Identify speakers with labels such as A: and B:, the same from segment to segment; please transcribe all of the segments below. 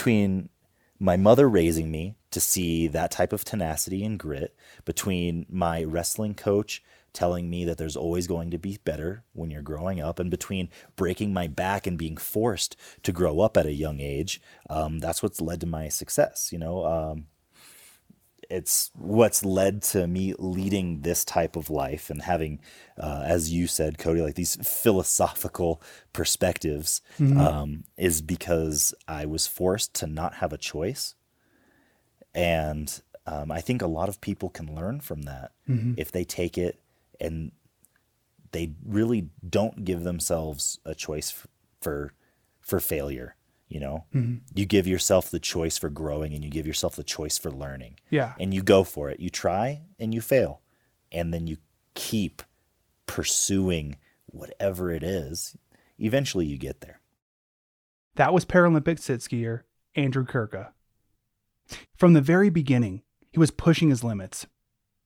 A: between my mother raising me to see that type of tenacity and grit, between my wrestling coach telling me that there's always going to be better when you're growing up, and between breaking my back and being forced to grow up at a young age, um, that's what's led to my success. You know, um, it's what's led to me leading this type of life and having, uh, as you said, Cody, like these philosophical perspectives,
B: Mhm.
A: um, is because I was forced to not have a choice. And um, I think a lot of people can learn from that
B: Mhm.
A: if they take it and they really don't give themselves a choice for for failure. You know,
B: Mhm.
A: you give yourself the choice for growing, and you give yourself the choice for learning.
B: Yeah.
A: and you go for it. You try and you fail, and then you keep pursuing whatever it is. Eventually, you get there.
B: That was Paralympic sit skier Andrew Kurka. From the very beginning, he was pushing his limits.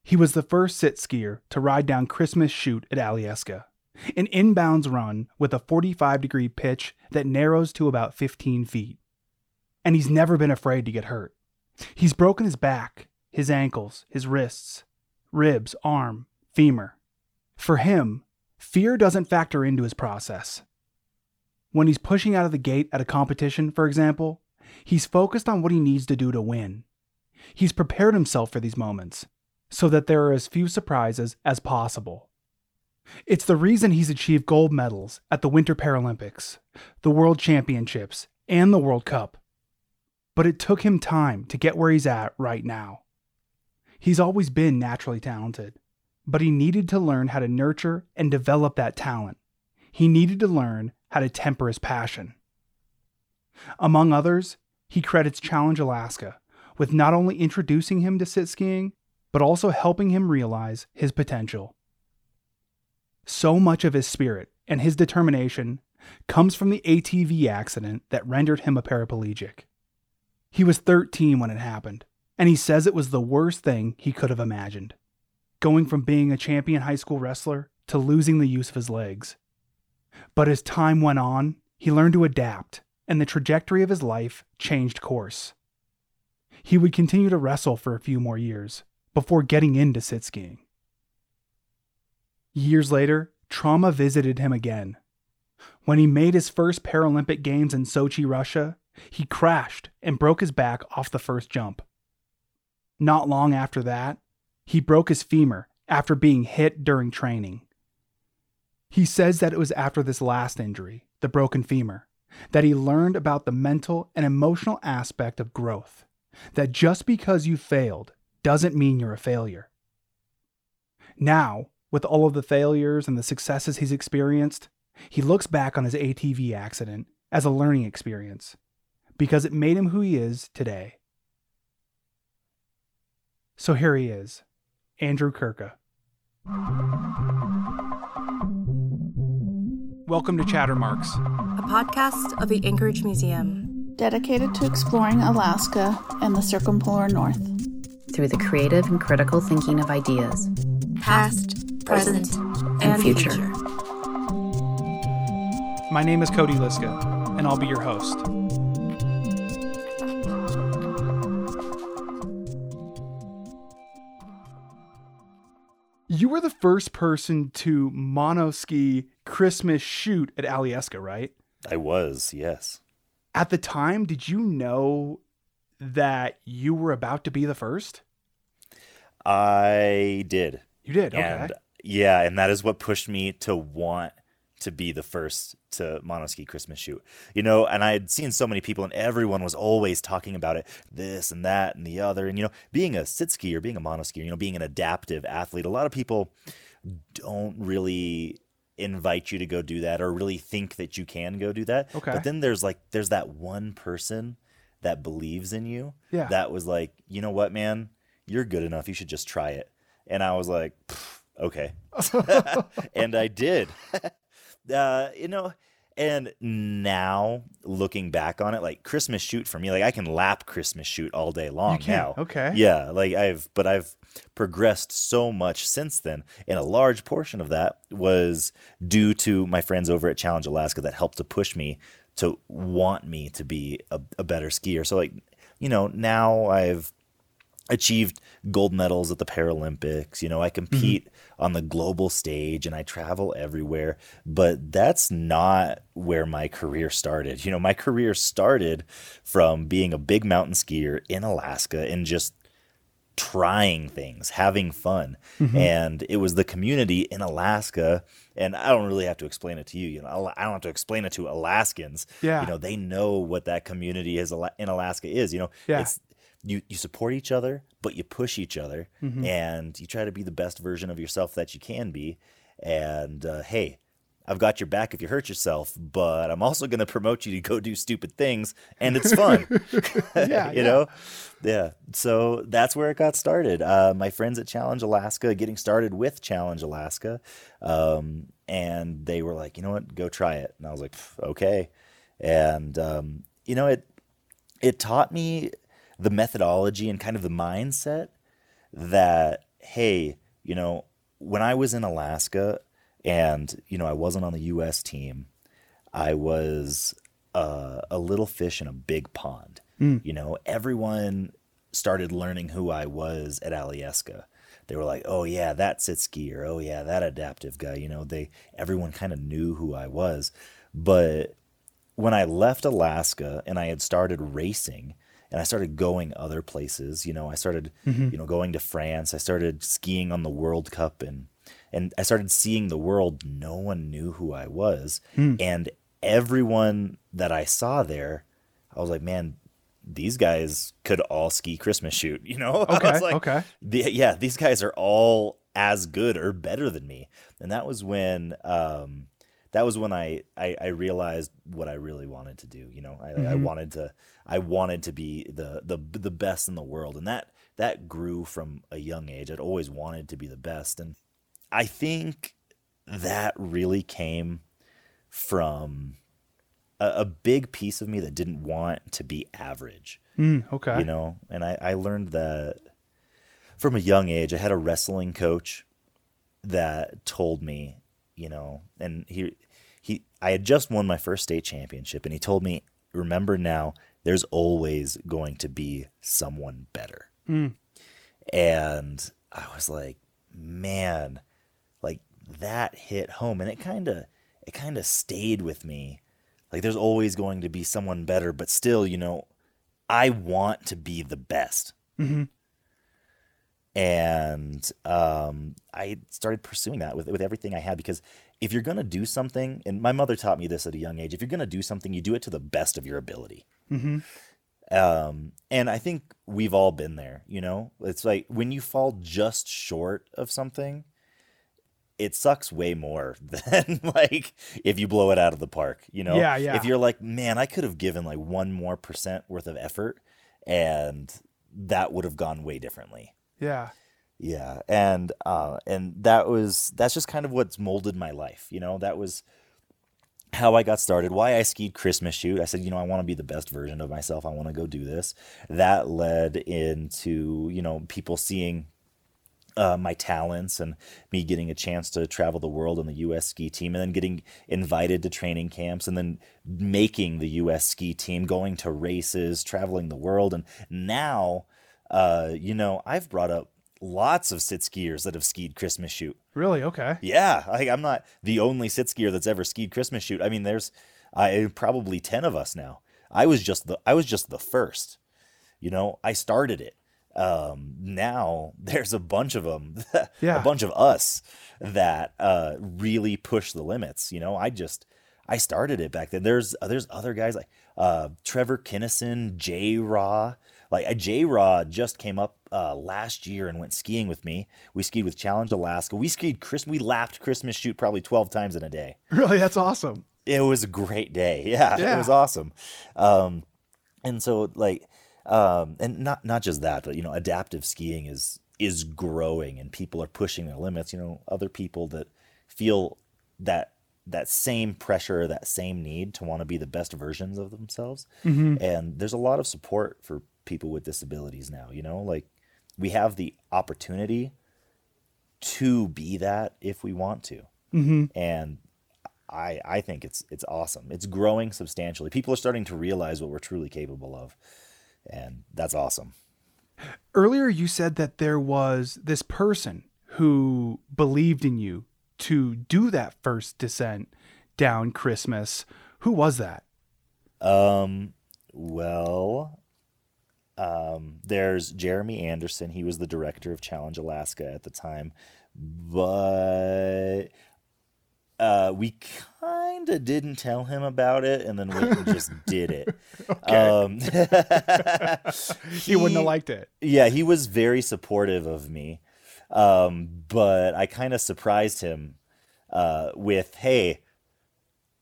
B: He was the first sit skier to ride down Christmas chute at Alyeska, an inbounds run with a 45 degree pitch that narrows to about 15 feet. And he's never been afraid to get hurt. He's broken his back, his ankles, his wrists, ribs, arm, femur. For him, fear doesn't factor into his process. When he's pushing out of the gate at a competition, for example, he's focused on what he needs to do to win. He's prepared himself for these moments so that there are as few surprises as possible. It's the reason he's achieved gold medals at the Winter Paralympics, the World Championships, and the World Cup. But it took him time to get where he's at right now. He's always been naturally talented, but he needed to learn how to nurture and develop that talent. He needed to learn how to temper his passion. Among others, he credits Challenge Alaska with not only introducing him to sit skiing, but also helping him realize his potential. So much of his spirit and his determination comes from the ATV accident that rendered him a paraplegic. He was 13 when it happened, and he says it was the worst thing he could have imagined going from being a champion high school wrestler to losing the use of his legs. But as time went on, he learned to adapt, and the trajectory of his life changed course. He would continue to wrestle for a few more years before getting into sit skiing. Years later, trauma visited him again. When he made his first Paralympic Games in Sochi, Russia, he crashed and broke his back off the first jump. Not long after that, he broke his femur after being hit during training. He says that it was after this last injury, the broken femur, that he learned about the mental and emotional aspect of growth. That just because you failed doesn't mean you're a failure. Now, with all of the failures and the successes he's experienced, he looks back on his ATV accident as a learning experience because it made him who he is today. So here he is, Andrew Kurka. Welcome to Chattermarks.
C: a podcast of the Anchorage Museum.
D: dedicated to exploring Alaska and the circumpolar north.
E: through the creative and critical thinking of ideas.
C: Past, present, and,
E: and future.
C: future.
B: My name is Cody Liska, and I'll be your host. You were the first person to monoski Christmas Chute at Alyeska, right?
A: I was, yes.
B: At the time, did you know that you were about to be the first?
A: I did.
B: You did, okay.
A: And yeah, and that is what pushed me to want to be the first to monoski Christmas Chute. You know, and I had seen so many people and everyone was always talking about it, this and that and the other. And you know, being a sit ski or being a monoskier, you know, being an adaptive athlete, a lot of people don't really invite you to go do that or really think that you can go do that.
B: Okay.
A: But then there's like there's that one person that believes in you.
B: Yeah.
A: That was like, you know what, man? You're good enough. You should just try it. And I was like, "Pff, okay. and I did. uh, you know, and now looking back on it, like Christmas Chute for me, like I can lap Christmas Chute all day long now.
B: okay.
A: Yeah, like I've, but I've progressed so much since then, and a large portion of that was due to my friends over at Challenge Alaska that helped to push me to want me to be a, a better skier. So like, you know, now I've achieved gold medals at the Paralympics. You know, I mhm. compete on the global stage and I travel everywhere, but that's not where my career started. You know, my career started from being a big mountain skier in Alaska and just trying things, having fun. Mm-hmm. And it was the community in Alaska. And I don't really have to explain it to you. You know, I don't have to explain it to Alaskans.
B: Yeah.
A: You know, they know what that community is in Alaska is. You know,
B: Yeah.
A: it's you you support each other, but you push each other, and you try to be the best version of yourself that you can be. And uh, hey, I've got your back if you hurt yourself, but I'm also going to promote you to go do stupid things, and it's fun.
B: Yeah,
A: you
B: yeah.
A: know, yeah. So that's where it got started. Uh, my friends at Challenge Alaska, getting started with Challenge Alaska, um, and they were like, you know what, go try it, and I was like, okay, and um, you know it it taught me the methodology and kind of the mindset that hey you know when i was in alaska and you know i wasn't on the us team i was uh, a little fish in a big pond. You know everyone started learning who i was at Alyeska they were like oh yeah that sit skier oh yeah that adaptive guy. You know they everyone kind of knew who i was. But when I left Alaska and I had started racing and I started going other places, you know, I started, you know, going to France, I started skiing on the World Cup and and I started seeing the world, no one knew who I was. And everyone that I saw there, I was like, man, these guys could all ski Christmas Chute, you know? I
B: Okay,
A: was like,
B: okay.
A: the, yeah, these guys are all as good or better than me. And that was when um, that was when I, I I realized what I really wanted to do. You know, I, I wanted to I wanted to be the the the best in the world, and that that grew from a young age. I'd always wanted to be the best, and I think that really came from a, a big piece of me that didn't want to be average
B: Mm, okay.
A: you know and I, I learned that from a young age i had a wrestling coach that told me you know and he he i had just won my first state championship and he told me remember now there's always going to be someone better. And i was like man like that hit home. And it kind of it kind of stayed with me. Like there's always going to be someone better but still you know i want to be the best. And um, i started pursuing that with, with everything i had because if you're going to do something and my mother taught me this at a young age if you're going to do something you do it to the best of your ability um, and I think we've all been there, you know? It's like when you fall just short of something, it sucks way more than like if you blow it out of the park, you know?
B: Yeah, yeah.
A: If you're like, man, I could have given like one more percent worth of effort and that would have gone way differently.
B: Yeah.
A: Yeah, and uh, and that was that's just kind of what's molded my life. You know, that was how I got started. Why I skied Christmas Chute. I said, you know, I want to be the best version of myself. I want to go do this. That led into you know people seeing uh, my talents and me getting a chance to travel the world on the U.S. ski team, and then getting invited to training camps, and then making the U.S. ski team, going to races, traveling the world, and now, uh, you know, I've brought up lots of sit skiers that have skied Christmas Chute.
B: Really? Okay.
A: Yeah, like I'm not the only sit skier that's ever skied Christmas Chute. I mean, there's I probably ten of us now. I was just the I was just the first. You know, I started it. Um, now there's a bunch of them,
B: Yeah.
A: a bunch of us that uh, really push the limits. You know, I just I started it back then. There's there's other guys like uh, Trevor Kennison, J Raw. Like uh, J Raw just came up uh, last year and went skiing with me. We skied with Challenge Alaska. We skied Chris. We lapped Christmas Chute probably twelve times in a day.
B: Really? That's awesome.
A: It was a great day. Yeah,
B: Yeah.
A: it was awesome. Um, and so like, um, and not not just that, but you know, adaptive skiing is is growing, and people are pushing their limits. You know, other people that feel that that same pressure, that same need to want to be the best versions of themselves. And there's a lot of support for people with disabilities now. You know, like we have the opportunity to be that if we want to. And I I think it's it's awesome. It's growing substantially. People are starting to realize what we're truly capable of, and that's awesome.
B: Earlier, you said that there was this person who believed in you to do that first descent down Christmas. Who was that?
A: Um, well, um, there's Jeremy Anderson. He was the director of Challenge Alaska at the time, but uh, we kind of didn't tell him about it, and then and just did it. Um,
B: He wouldn't have liked it.
A: yeah, he was very supportive of me. Um, but I kind of surprised him uh, with, hey,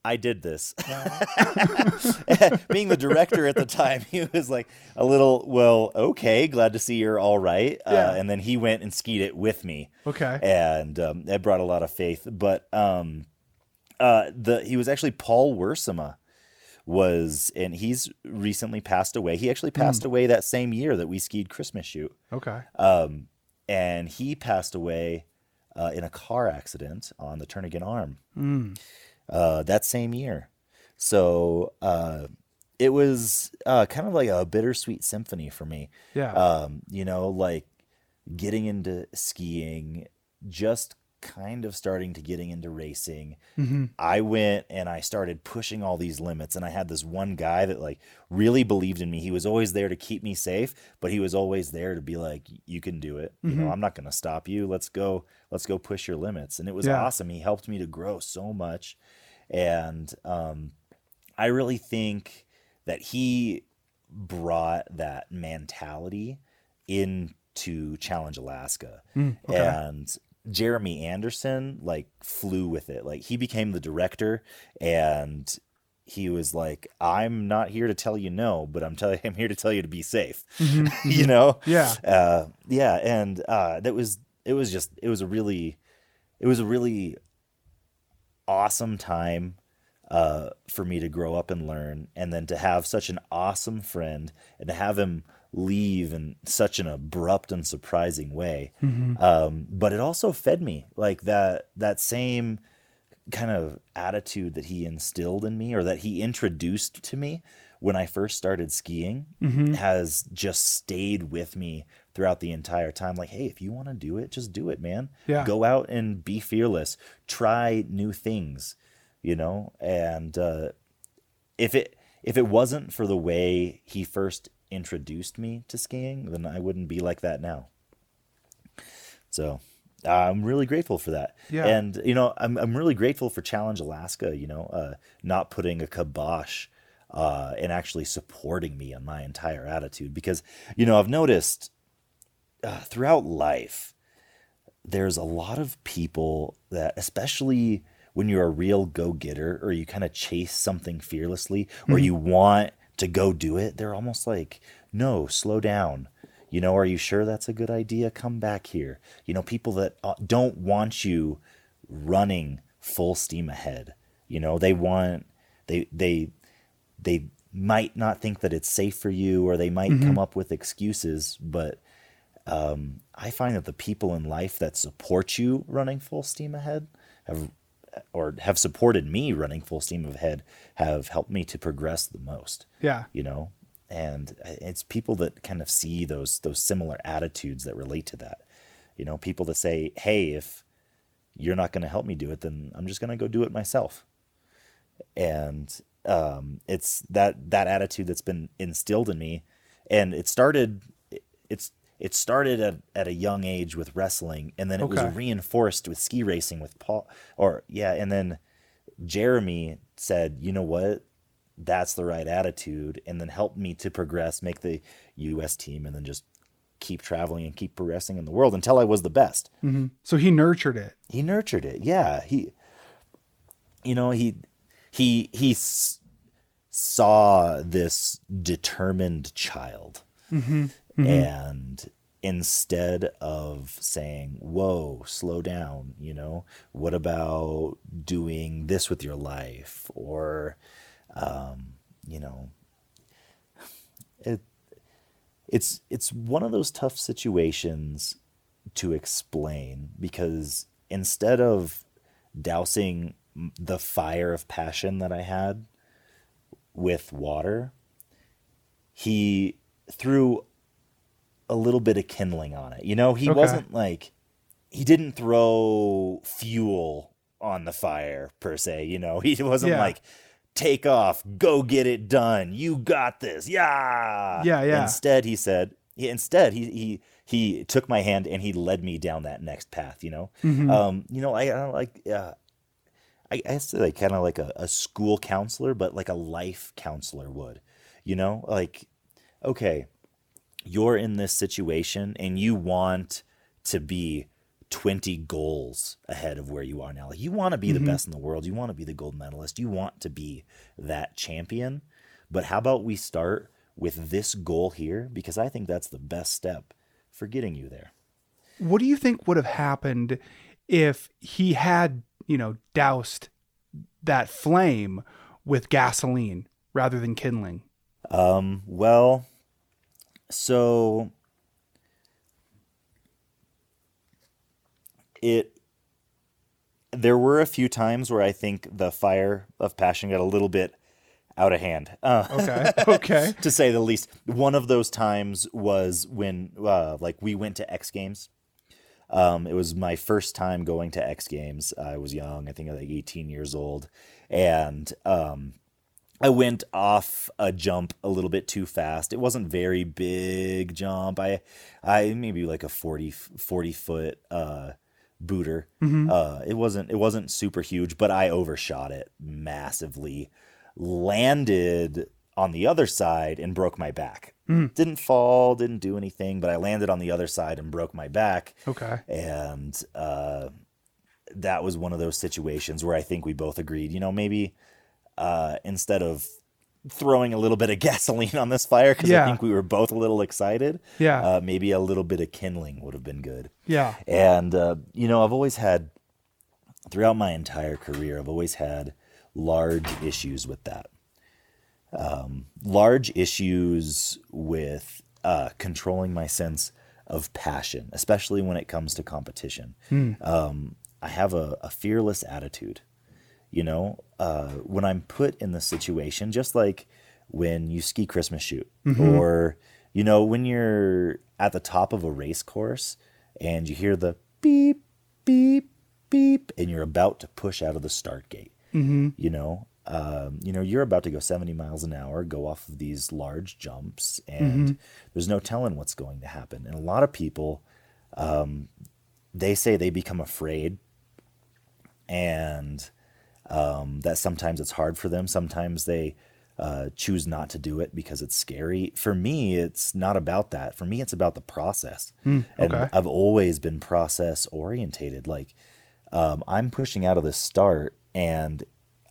A: I did this. Being the director at the time, he was like a little, well, okay, glad to see you're all right.
B: Yeah.
A: Uh, and then he went and skied it with me.
B: Okay.
A: And um, that brought a lot of faith. But um, uh, the he was actually Paul Wursema was, and he's recently passed away. He actually passed away that same year that we skied Christmas shoot.
B: Okay.
A: Um, and he passed away uh, in a car accident on the Turnagain Arm
B: Mm.
A: Uh, that same year. So uh, it was uh, kind of like a bittersweet symphony for me.
B: Yeah.
A: Um, you know, like getting into skiing, just kind of starting to getting into racing.
B: hmm
A: I went and I started pushing all these limits and I had this one guy that like really believed in me. He was always there to keep me safe, but he was always there to be like you can do it. You know,
B: Mhm.
A: I'm not going to stop you. Let's go let's go push your limits. And it was
B: Yeah.
A: awesome. He helped me to grow so much. And um I really think that he brought that mentality into Challenge Alaska.
B: Mm, okay.
A: And Jeremy Anderson like flew with it. Like he became the director and he was like, I'm not here to tell you no, but I'm telling I'm here to tell you to be safe.
B: Mhm,
A: you know?
B: Yeah.
A: Uh yeah, and uh that was it was just it was a really it was a really awesome time uh, for me to grow up and learn, and then to have such an awesome friend and to have him leave in such an abrupt and surprising way.
B: Mhm.
A: Um, but it also fed me like that that same kind of attitude that he instilled in me or that he introduced to me when I first started skiing
B: Mhm.
A: has just stayed with me throughout the entire time. Like, hey, if you want to do it, just do it, man.
B: Yeah.
A: Go out and be fearless. Try new things, you know? And uh, if it if it wasn't for the way he first introduced me to skiing, then I wouldn't be like that now. So I'm really grateful for that.
B: Yeah.
A: And you know, I'm I'm really grateful for Challenge Alaska, you know, uh, not putting a kibosh uh, and actually supporting me on my entire attitude because you know I've noticed uh, throughout life there's a lot of people that especially when you're a real go-getter or you kind of chase something fearlessly or you want to go do it they're almost like no slow down. You know are you sure that's a good idea? Come back here. You know people that uh, don't want you running full steam ahead. You know they want they they they might not think that it's safe for you or they might come up with excuses but um, i find that the people in life that support you running full steam ahead have or have supported me running full steam ahead have helped me to progress the most
B: Yeah.
A: you know? And it's people that kind of see those those similar attitudes that relate to that you know? People that say hey if you're not going to help me do it then i'm just going to go do it myself. And um, it's that that attitude that's been instilled in me and it started it's it started at, at a young age with wrestling and then it
B: Okay.
A: was reinforced with ski racing with paul or yeah and then jeremy said you know what that's the right attitude and then helped me to progress make the us team and then just keep traveling and keep progressing in the world until i was the best
B: hmm So he nurtured it.
A: he nurtured it yeah he you know he he he s- saw this determined child
B: Mm-hmm.
A: And instead of saying whoa slow down you know what about doing this with your life? or um you know it it's it's one of those tough situations to explain because instead of dousing the fire of passion that I had with water, he threw a little bit of kindling on it. You know, he
B: Okay.
A: wasn't like he didn't throw fuel on the fire per se, you know. He wasn't
B: Yeah.
A: like take off, go get it done. You got this. Yeah.
B: Yeah, yeah.
A: Instead, he said, he, instead he he he took my hand and he led me down that next path, you know.
B: Mm-hmm.
A: Um, you know, I, I like uh I say like kind of like a, a school counselor, but like a life counselor would. You know, like okay, you're in this situation and you want to be 20 goals ahead of where you are now. Like you want to be the best in the world. You want to be the gold medalist. You want to be that champion. But how about we start with this goal here? Because I think that's the best step for getting you there.
B: What do you think would have happened if he had, you know, doused that flame with gasoline rather than kindling?
A: Um, well, so it there were a few times where I think the fire of passion got a little bit out of hand. Uh,
B: Okay. Okay.
A: to say the least. One of those times was when uh, like we went to X Games. Um, it was my first time going to X Games. I was young, I think I was like 18 years old, and um, I went off a jump a little bit too fast. It wasn't very big jump. I, I maybe like a 40, 40 foot uh, booter. Uh, it wasn't it wasn't super huge, but I overshot it massively. Landed on the other side and broke my back. Didn't fall, didn't do anything, but I landed on the other side and broke my back.
B: Okay.
A: And uh, that was one of those situations where I think we both agreed, you know, maybe uh, instead of throwing a little bit of gasoline on this fire, because
B: Yeah.
A: I think we were both a little excited,
B: Yeah.
A: uh, maybe a little bit of kindling would have been good.
B: Yeah.
A: And, uh, you know, I've always had, throughout my entire career, I've always had large issues with that. Um, large issues with uh, controlling my sense of passion, especially when it comes to competition. Um, I have a, a fearless attitude. You know, uh, when I'm put in the situation, just like when you ski Christmas Chute, or you know, when you're at the top of a race course and you hear the beep, beep, beep, and you're about to push out of the start gate. You know, um, you know, you're about to go 70 miles an hour, go off of these large jumps, and there's no telling what's going to happen. And a lot of people, um, they say they become afraid, and um, that sometimes it's hard for them. Sometimes they uh, choose not to do it because it's scary. For me, it's not about that. For me, it's about the process. and
B: okay.
A: I've always been process orientated. Like um, I'm pushing out of the start and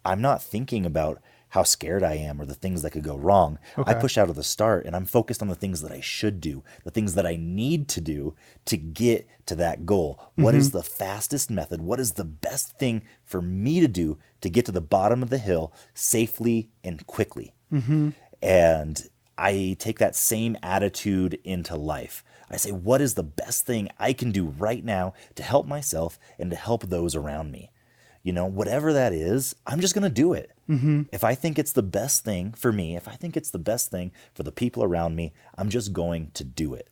A: I'm not thinking about how scared I am or the things that could go wrong. I push out of the start and I'm focused on the things that I should do, the things that I need to do to get to that goal. What is mm-hmm. the fastest method? What is the best thing for me to do to get to the bottom of the hill safely and quickly? Mm-hmm. And I take that same attitude into life. I say, what is the best thing I can do right now to help myself and to help those around me? You know, whatever that is, I'm just going to do it. If I think it's the best thing for me, if I think it's the best thing for the people around me, I'm just going to do it.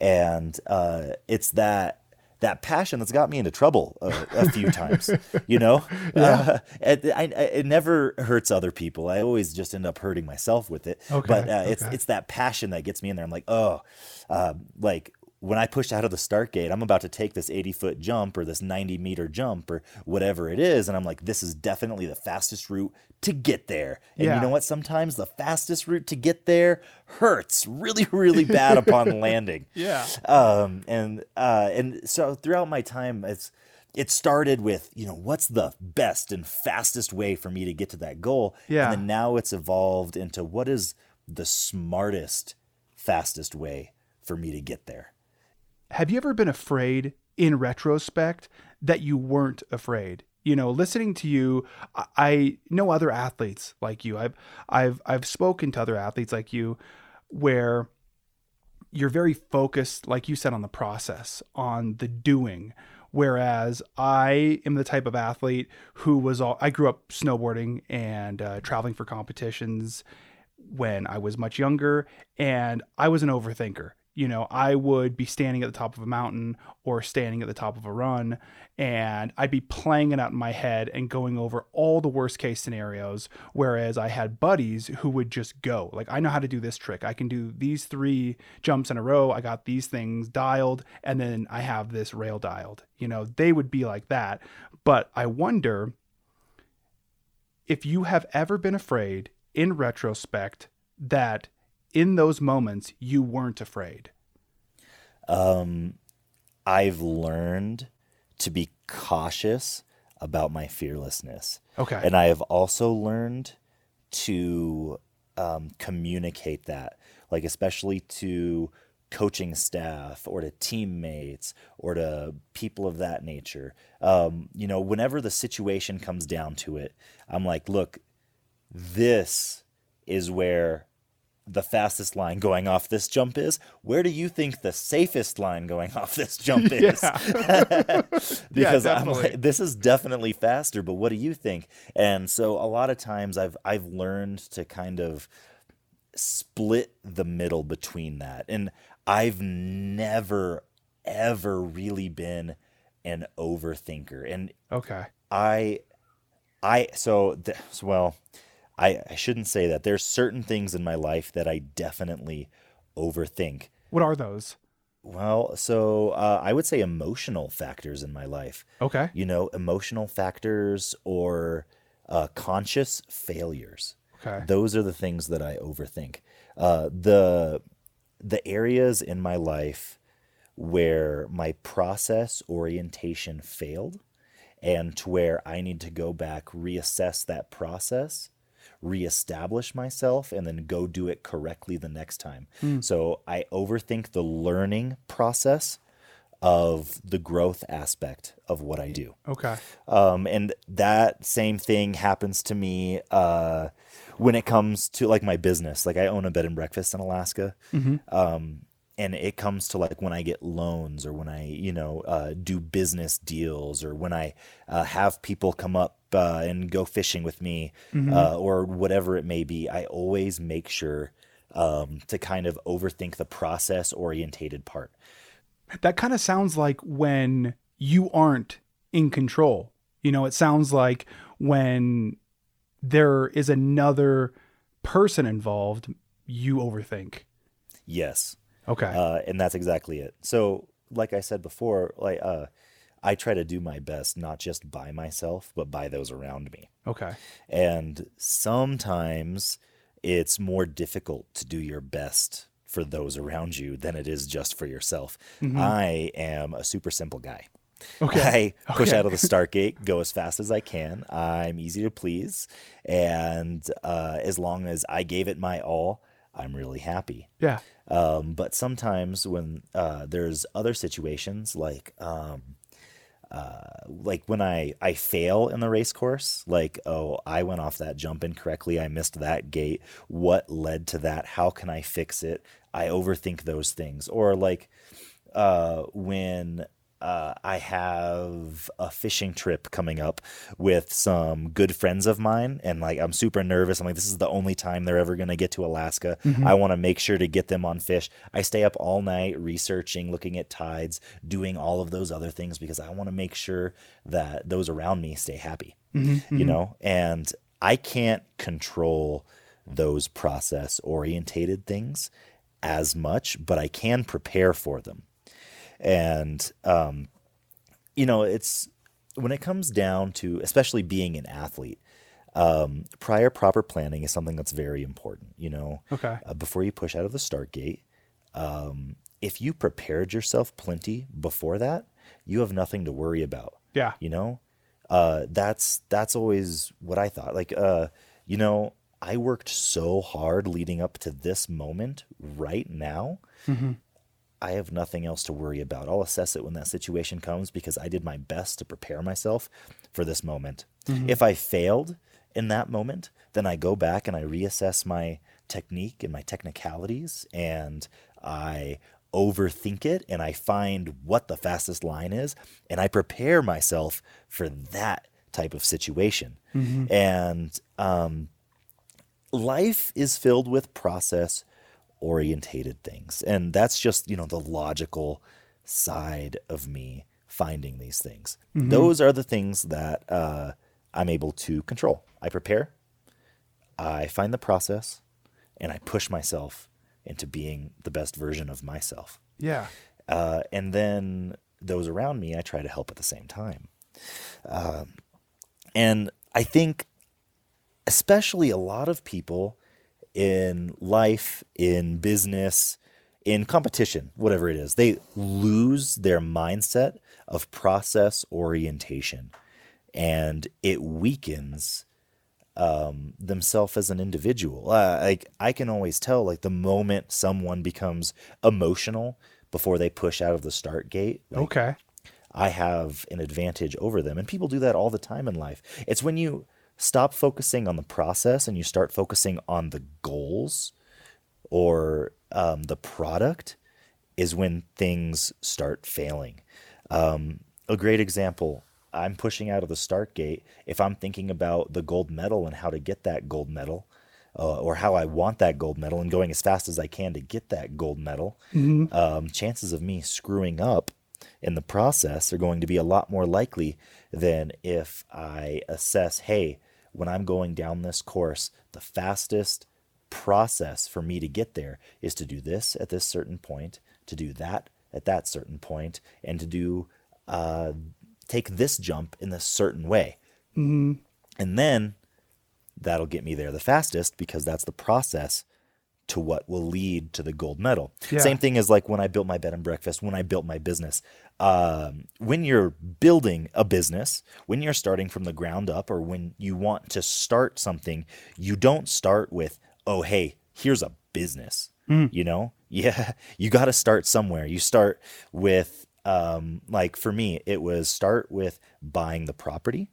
A: And uh, it's that that passion that's got me into trouble a, a few times. You know, uh, it, I, it never hurts other people. I always just end up hurting myself with it.
B: Okay,
A: But uh, it's it's that passion that gets me in there. I'm like, oh, uh, like when I push out of the start gate, I'm about to take this 80 foot jump or this 90 meter jump or whatever it is. And I'm like, this is definitely the fastest route to get there. And
B: Yeah.
A: you know what? Sometimes the fastest route to get there hurts really, really bad upon landing.
B: Yeah.
A: Um, and uh, and so throughout my time, it's it started with you know what's the best and fastest way for me to get to that goal.
B: Yeah.
A: And then now it's evolved into what is the smartest, fastest way for me to get there.
B: Have you ever been afraid in retrospect that you weren't afraid? You know, listening to you, I- know other athletes like you. I've I've I've spoken to other athletes like you where you're very focused like you said on the process, on the doing Whereas I am the type of athlete who was all, I grew up snowboarding and uh, traveling for competitions when I was much younger, and I was an overthinker. You know, I would be standing at the top of a mountain or standing at the top of a run, and I'd be playing it out in my head and going over all the worst case scenarios. Whereas I had buddies who would just go, like, I know how to do this trick. I can do these three jumps in a row. I got these things dialed, and then I have this rail dialed. You know, they would be like that. But I wonder if you have ever been afraid in retrospect that in those moments you weren't afraid.
A: Um, I've learned to be cautious about my fearlessness.
B: Okay.
A: And I have also learned to um, communicate that, like, especially to coaching staff or to teammates or to people of that nature. Um, you know, whenever the situation comes down to it, I'm like, look, this is where the fastest line going off this jump is. Where do you think the safest line going off this jump is? because I'm like, this is definitely faster, but what do you think? And so a lot of times I've I've learned to kind of split the middle between that. And I've never ever really been an overthinker. And
B: Okay.
A: I, I so th- well, I I shouldn't say that. There's certain things in my life that I definitely overthink.
B: What are those?
A: Well, so uh, I would say emotional factors in my life.
B: Okay.
A: You know, emotional factors or uh, conscious failures.
B: Okay.
A: Those are the things that I overthink. Uh, the the areas in my life where my process orientation failed and to where I need to go back, reassess that process, reestablish myself, and then go do it correctly the next time. So I overthink the learning process of the growth aspect of what I do.
B: Okay.
A: Um, and that same thing happens to me uh, when it comes to like my business. Like I own a bed and breakfast in Alaska. Um, and it comes to like when I get loans or when I, you know, uh, do business deals or when I uh, have people come up uh, and go fishing with me uh, or whatever it may be, I always make sure um, to kind of overthink the process orientated part.
B: That kind of sounds like when you aren't in control. You know, it sounds like when there is another person involved, you overthink.
A: Yes.
B: Okay.
A: Uh, and that's exactly it. So, like I said before, like uh, I try to do my best, not just by myself, but by those around me.
B: okay.
A: And sometimes it's more difficult to do your best for those around you than it is just for yourself. I am a super simple guy.
B: Okay.
A: I push
B: Okay.
A: out of the start gate, go as fast as I can. I'm easy to please. And uh, as long as I gave it my all, I'm really happy.
B: Yeah.
A: Um, but sometimes when uh, there's other situations like um, uh, like when I, I fail in the race course, like, oh, I went off that jump incorrectly. I missed that gate. What led to that? How can I fix it? I overthink those things. Or like uh, when uh, I have a fishing trip coming up with some good friends of mine, and like I'm super nervous. I'm like, this is the only time they're ever going to get to Alaska. Mm-hmm. I want to make sure to get them on fish. I stay up all night researching, looking at tides, doing all of those other things because I want to make sure that those around me stay happy, mm-hmm, you mm-hmm. know? And I can't control those process orientated things as much, but I can prepare for them and um, you know it's when it comes down to especially being an athlete um, prior proper planning is something that's very important you know?
B: Okay.
A: uh, before you push out of the start gate um, if you prepared yourself plenty before that you have nothing to worry about.
B: Yeah.
A: you know? Uh, that's that's always what i thought. Like uh, you know i worked so hard leading up to this moment right now I have nothing else to worry about. I'll assess it when that situation comes because I did my best to prepare myself for this moment. If I failed in that moment, then I go back and I reassess my technique and my technicalities and I overthink it and I find what the fastest line is and I prepare myself for that type of situation. And um, life is filled with process orientated things. And that's just, you know, the logical side of me finding these things. Those are the things that uh, I'm able to control. I prepare, I find the process, and I push myself into being the best version of myself.
B: Yeah.
A: Uh, and then those around me, I try to help at the same time. Um, and I think, especially a lot of people in life, in business, in competition, whatever it is, they lose their mindset of process orientation and it weakens um, themselves as an individual. Uh, like I can always tell, like the moment someone becomes emotional before they push out of the start gate, like,
B: Okay.
A: I have an advantage over them. And people do that all the time in life. It's when you stop focusing on the process and you start focusing on the goals or um, the product is when things start failing. Um, a great example I'm pushing out of the start gate. If I'm thinking about the gold medal and how to get that gold medal, uh, or how I want that gold medal and going as fast as I can to get that gold medal, um, chances of me screwing up in the process are going to be a lot more likely than if I assess, hey, when I'm going down this course, the fastest process for me to get there is to do this at this certain point, to do that at that certain point, and to do uh, take this jump in this certain way. And then that'll get me there the fastest because that's the process to what will lead to the gold medal.
B: Yeah.
A: Same thing as like when I built my bed and breakfast, when I built my business. Um, when you're building a business, when you're starting from the ground up, or when you want to start something, you don't start with, oh, hey, here's a business. You know, yeah, you got to start somewhere. You start with, um, like for me, it was start with buying the property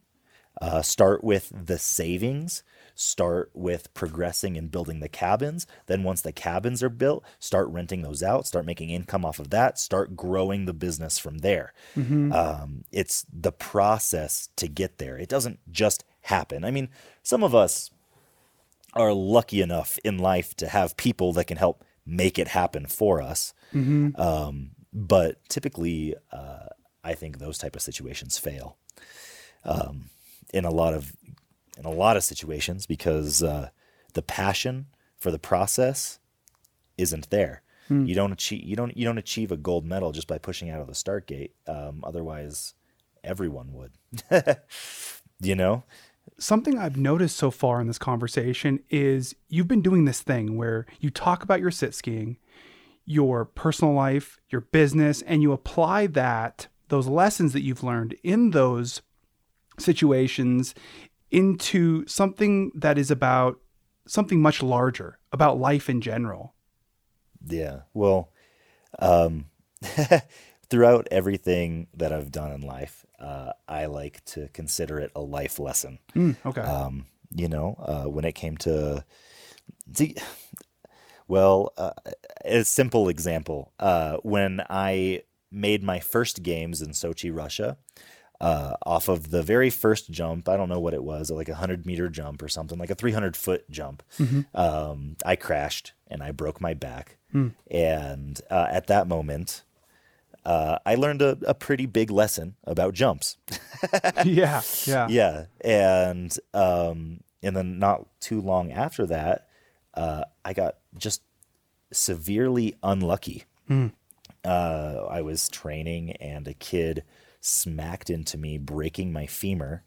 A: uh, start with the savings start with progressing and building the cabins. Then once the cabins are built start renting those out start making income off of that start growing the business from there. Um, it's the process to get there. It doesn't just happen. I mean some of us are lucky enough in life to have people that can help make it happen for us. Um, but typically uh, i think those type of situations fail um, in a lot of in a lot of situations because uh, the passion for the process isn't there. You don't achieve you don't you don't achieve a gold medal just by pushing out of the start gate. Um, otherwise, everyone would. you know,
B: Something I've noticed so far in this conversation is you've been doing this thing where you talk about your sit skiing, your personal life, your business, and you apply that, those lessons that you've learned in those situations into something that is about something much larger, about life in general.
A: Yeah. Well, um, throughout everything that I've done in life, uh, I like to consider it a life lesson.
B: Mm, okay.
A: Um, you know, uh, when it came to, see, well, uh, a simple example. Uh, when I made my first games in Sochi, Russia, uh, off of the very first jump, I don't know what it was, like a hundred meter jump or something, like a 300 foot jump. Um, I crashed and I broke my back. And uh, at that moment, uh, I learned a, a pretty big lesson about jumps.
B: yeah. Yeah.
A: Yeah, and um, and then not too long after that, uh, I got just severely unlucky. Uh, I was training, and a kid smacked into me, breaking my femur,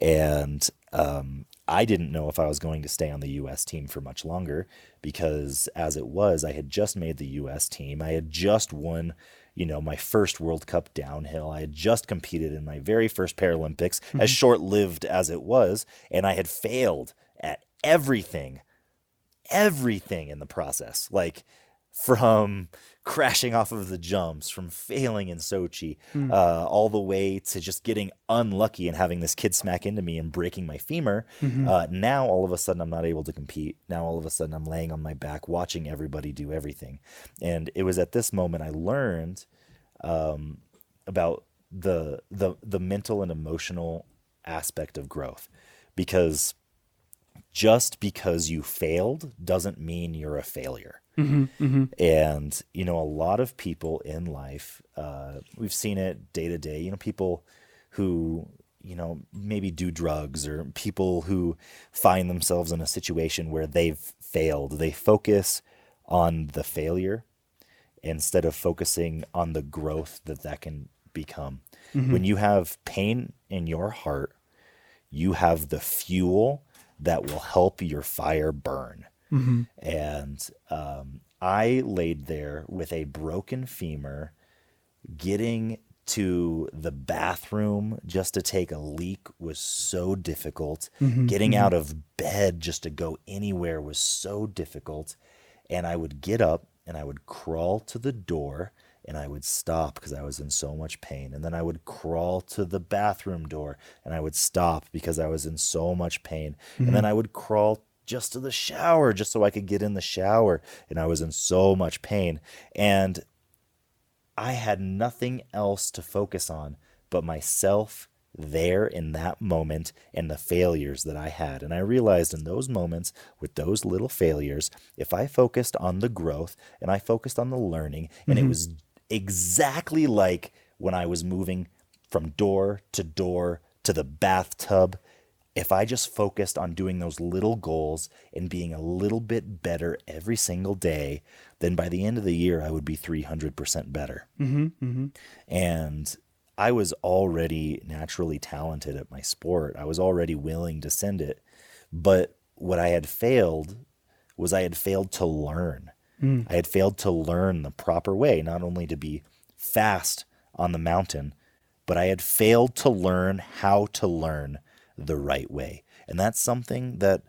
A: and um, I didn't know if I was going to stay on the U.S. team for much longer because, as it was, I had just made the U.S. team. I had just won, you know, my first World Cup downhill. I had just competed in my very first Paralympics, as short lived as it was, and I had failed at everything, everything in the process. Like from crashing off of the jumps, from failing in Sochi,
B: Hmm.
A: uh, all the way to just getting unlucky and having this kid smack into me and breaking my femur.
B: Mm-hmm.
A: Uh, now all of a sudden I'm not able to compete. Now all of a sudden I'm laying on my back watching everybody do everything. And it was at this moment I learned um, about the the the mental and emotional aspect of growth because just because you failed doesn't mean you're a failure. Mm-hmm, mm-hmm. And, you know, a lot of people in life, uh, we've seen it day to day, you know, people who, you know, maybe do drugs or people who find themselves in a situation where they've failed. They focus on the failure instead of focusing on the growth that that can become. Mm-hmm. When you have pain in your heart, you have the fuel that will help your fire burn. Mm-hmm. And um, I laid there with a broken femur, getting to the bathroom just to take a leak was so difficult. Mm-hmm, getting mm-hmm. out of bed just to go anywhere was so difficult. And I would get up and I would crawl to the door and I would stop because I was in so much pain. And then I would crawl to the bathroom door and I would stop because I was in so much pain. And then I would crawl just to the shower just so I could get in the shower and I was in so much pain. And I had nothing else to focus on but myself there in that moment and the failures that I had. And I realized in those moments with those little failures, if I focused on the growth and I focused on the learning, and it mm-hmm. was exactly like when I was moving from door to door to the bathtub. If I just focused on doing those little goals and being a little bit better every single day, then by the end of the year, I would be 300% better. Mm-hmm, mm-hmm. And I was already naturally talented at my sport. I was already willing to send it. But what I had failed was I had failed to learn. Mm. I had failed to learn the proper way, not only to be fast on the mountain, but I had failed to learn how to learn the right way. And that's something that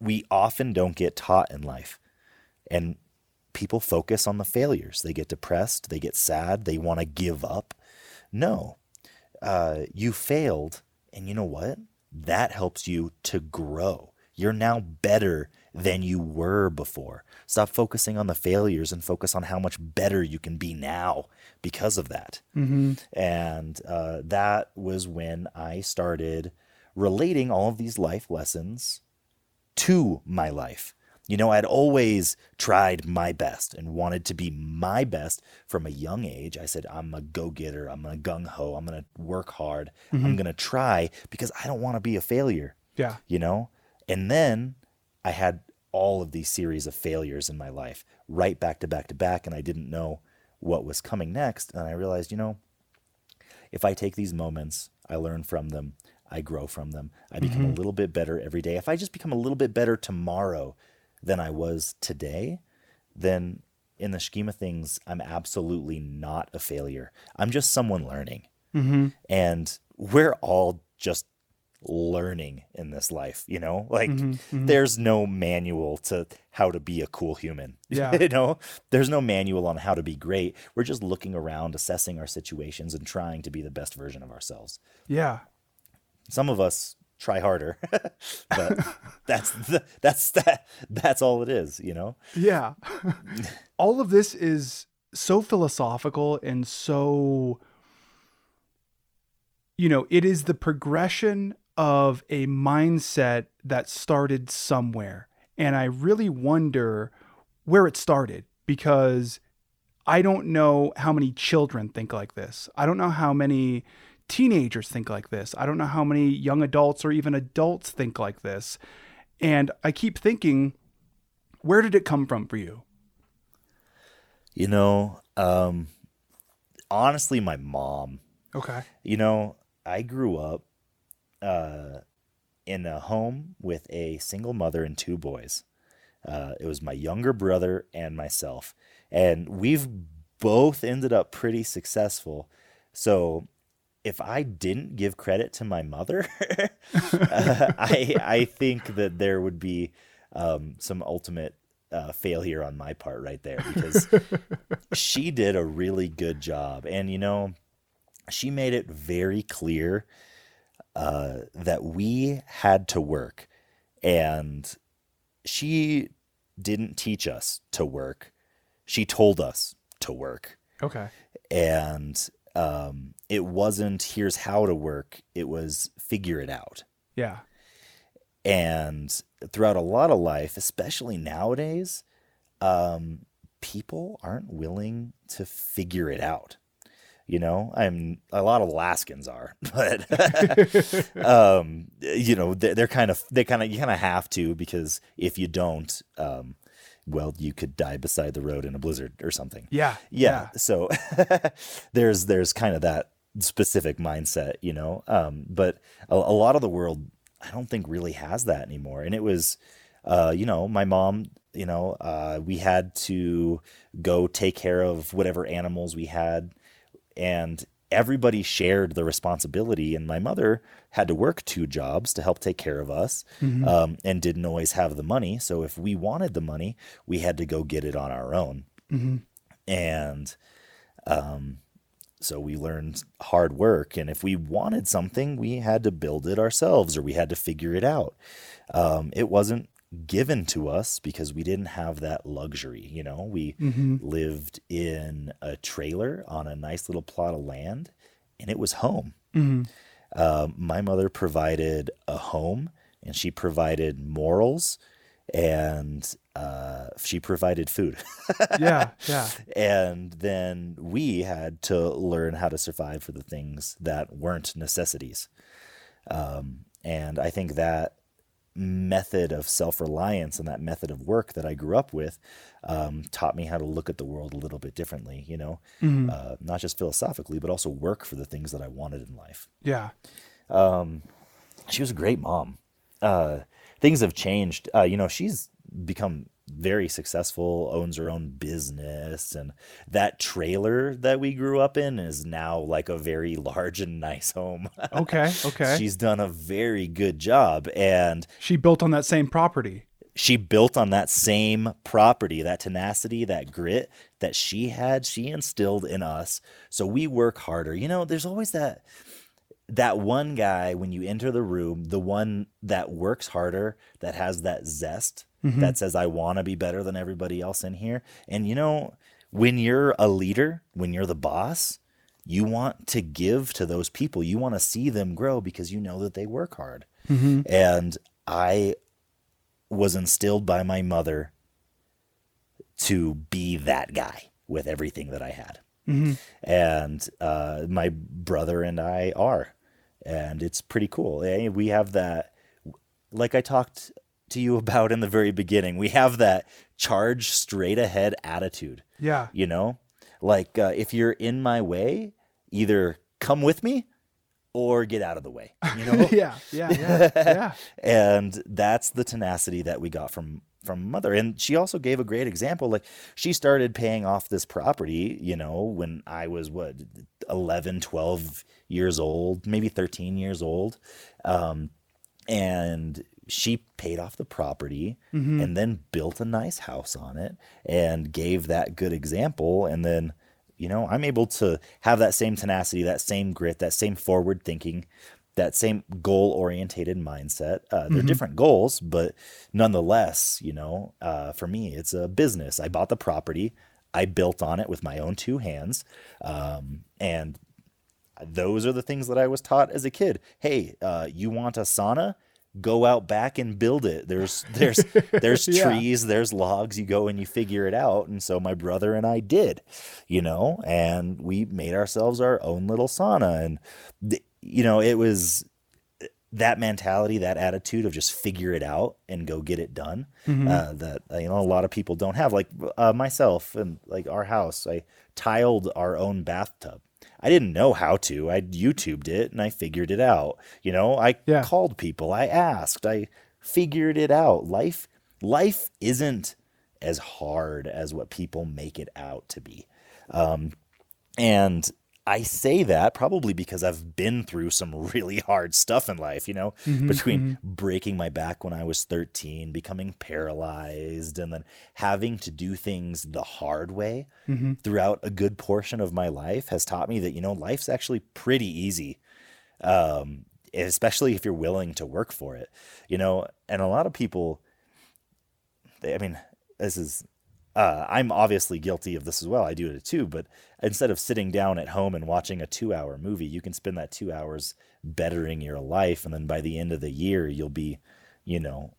A: we often don't get taught in life. And people focus on the failures. They get depressed, they get sad, they want to give up. No, uh, you failed. And you know what? That helps you to grow. You're now better than you were before. Stop focusing on the failures and focus on how much better you can be now because of that. And uh, that was when I started relating all of these life lessons to my life. You know, I'd always tried my best and wanted to be my best from a young age. I said, I'm a go getter. I'm a gung ho. I'm going to work hard. I'm going to try because I don't want to be a failure,
B: Yeah.
A: you know? And then I had all of these series of failures in my life right back to back to back. And I didn't know what was coming next. And I realized, you know, if I take these moments, I learn from them, I grow from them, I become a mm-hmm. little bit better every day. If I just become a little bit better tomorrow than I was today, then in the scheme of things, I'm absolutely not a failure. I'm just someone learning. Mm-hmm. And we're all just learning in this life, you know? Like mm-hmm, mm-hmm. there's no manual to how to be a cool human.
B: Yeah.
A: you know, there's no manual on how to be great. We're just looking around, assessing our situations and trying to be the best version of ourselves.
B: Yeah.
A: Some of us try harder, but that's the, that's that that's all it is, you know?
B: Yeah. All of this is so philosophical and so, you know, it is the progression of a mindset that started somewhere. And I really wonder where it started because I don't know how many children think like this. I don't know how many teenagers think like this. I don't know how many young adults or even adults think like this. And I keep thinking, where did it come from for you?
A: You know, um honestly my mom
B: Okay.
A: You know, I grew up uh, in a home with a single mother and two boys. Uh, it was my younger brother and myself, and we've both ended up pretty successful. So, if I didn't give credit to my mother, uh, I I think that there would be um, some ultimate uh, failure on my part right there because she did a really good job. And, you know, she made it very clear uh, that we had to work. And she didn't teach us to work, she told us to work.
B: Okay.
A: And um, it wasn't here's how to work, it was figure it out.
B: Yeah.
A: And throughout a lot of life, especially nowadays, um, people aren't willing to figure it out. You know, I'm a lot of Alaskans are, but um, you know, they're, they're kind of they kind of you kind of have to because if you don't, um, well, you could die beside the road in a blizzard or something.
B: Yeah.
A: Yeah. So there's there's kind of that specific mindset, you know. Um, but a, a lot of the world, I don't think really has that anymore. And it was, uh, you know, my mom, you know, uh, we had to go take care of whatever animals we had, and everybody shared the responsibility. And my mother had to work two jobs to help take care of us, um, and didn't always have the money. So if we wanted the money, we had to go get it on our own and um, so we learned hard work and if we wanted something we had to build it ourselves or we had to figure it out um, it wasn't given to us because we didn't have that luxury you know we lived in a trailer on a nice little plot of land and it was home um, my mother provided a home and she provided morals and uh, she provided food
B: Yeah. Yeah.
A: and then we had to learn how to survive for the things that weren't necessities. Um, and I think that method of self reliance and that method of work that I grew up with um, taught me how to look at the world a little bit differently, you know, uh, not just philosophically, but also work for the things that I wanted in life.
B: Yeah.
A: She was a great mom. Uh, things have changed. Uh, you know, she's become very successful, owns her own business, and that trailer that we grew up in is now like a very large and nice home.
B: Okay. Okay.
A: She's done a very good job, and
B: she built on that same property.
A: she built on that same property, that tenacity, that grit that she had, she instilled in us. So we work harder. You know, there's always that that one guy when you enter the room, the one that works harder, that has that zest, that says I want to be better than everybody else in here. And you know, when you're a leader, when you're the boss, you want to give to those people. You want to see them grow because you know that they work hard. And I was instilled by my mother to be that guy with everything that I had. And uh, my brother and I are. And it's pretty cool. Eh, We have that, like I talked to you about in the very beginning, we have that charge straight ahead attitude.
B: Yeah.
A: You know, like uh, if you're in my way, either come with me or get out of the way. You know,
B: Yeah. Yeah. Yeah. Yeah.
A: and that's the tenacity that we got from from mother and she also gave a great example like she started paying off this property you know when i was what 11 12 years old maybe 13 years old um, and she paid off the property and then built a nice house on it and gave that good example. And then you know i'm able to have that same tenacity that same grit that same forward thinking that same goal orientated mindset. Uh, they're different goals but nonetheless you know uh, for me it's a business. I bought the property. I built on it with my own two hands. Um, and those are the things that I was taught as a kid. Hey, uh, you want a sauna? Go out back and build it. There's there's there's
B: Yeah.
A: trees, there's logs. You go and you figure it out. And so my brother and I did, you know, and we made ourselves our own little sauna. And th- you know, it was that mentality, that attitude of just figure it out and go get it done. Uh, that uh, you know a lot of people don't have. Like uh, myself and like our house, I tiled our own bathtub. I didn't know how to. I YouTubed it and I figured it out. You know, I
B: Yeah.
A: called people, I asked, I figured it out. Life, life isn't as hard as what people make it out to be. Um, and I say that probably because I've been through some really hard stuff in life, you know, mm-hmm, between mm-hmm. breaking my back when I was 13, becoming paralyzed, and then having to do things the hard way mm-hmm. throughout a good portion of my life has taught me that, you know, life's actually pretty easy. Um, especially if you're willing to work for it, you know, and a lot of people, they, I mean, this is uh, I'm obviously guilty of this as well. I do it too. But instead of sitting down at home and watching a two hour movie, you can spend that two hours bettering your life. And then by the end of the year, you'll be, you know,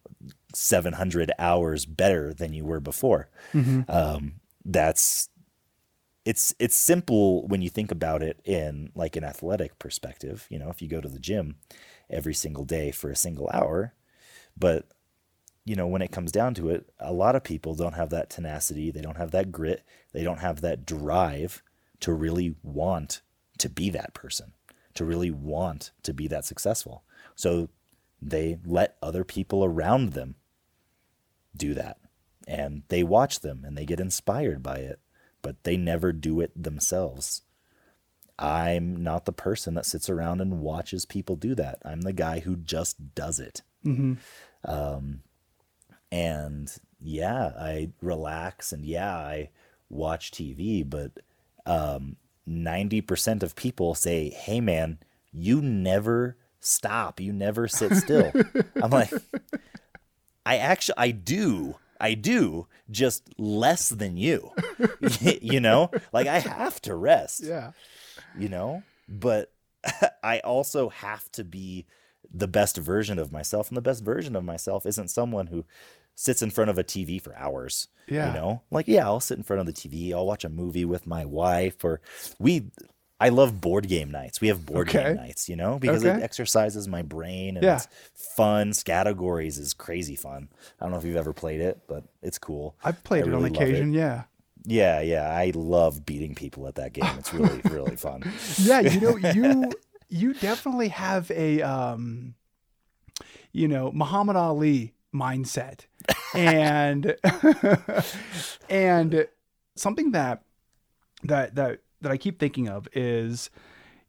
A: 700 hours better than you were before. Um, that's, it's, it's simple when you think about it in like an athletic perspective. You know, if you go to the gym every single day for a single hour, but you know, when it comes down to it, a lot of people don't have that tenacity. They don't have that grit. They don't have that drive to really want to be that person, to really want to be that successful. So they let other people around them do that. And they watch them and they get inspired by it, but they never do it themselves. I'm not the person that sits around and watches people do that. I'm the guy who just does it. Um, and yeah, I relax and yeah, I watch TV, but um, 90% of people say, hey man, you never stop. You never sit still. I'm like, I actually, I do. I do just less than you, you know, like I have to rest
B: Yeah.
A: you know but i also have to be the best version of myself and the best version of myself isn't someone who sits in front of a tv for hours
B: Yeah.
A: you know like yeah i'll sit in front of the tv i'll watch a movie with my wife or we i love board game nights we have board
B: Okay.
A: game nights you know because
B: Okay.
A: it exercises my brain and
B: Yeah.
A: it's fun categories is crazy fun i don't know if you've ever played it but it's cool
B: I've played
A: I
B: it on
A: really love
B: occasion. Yeah.
A: yeah yeah i love beating people at that game it's really really fun
B: yeah you know you you definitely have a um you know muhammad ali mindset. And and something that that that that i keep thinking of is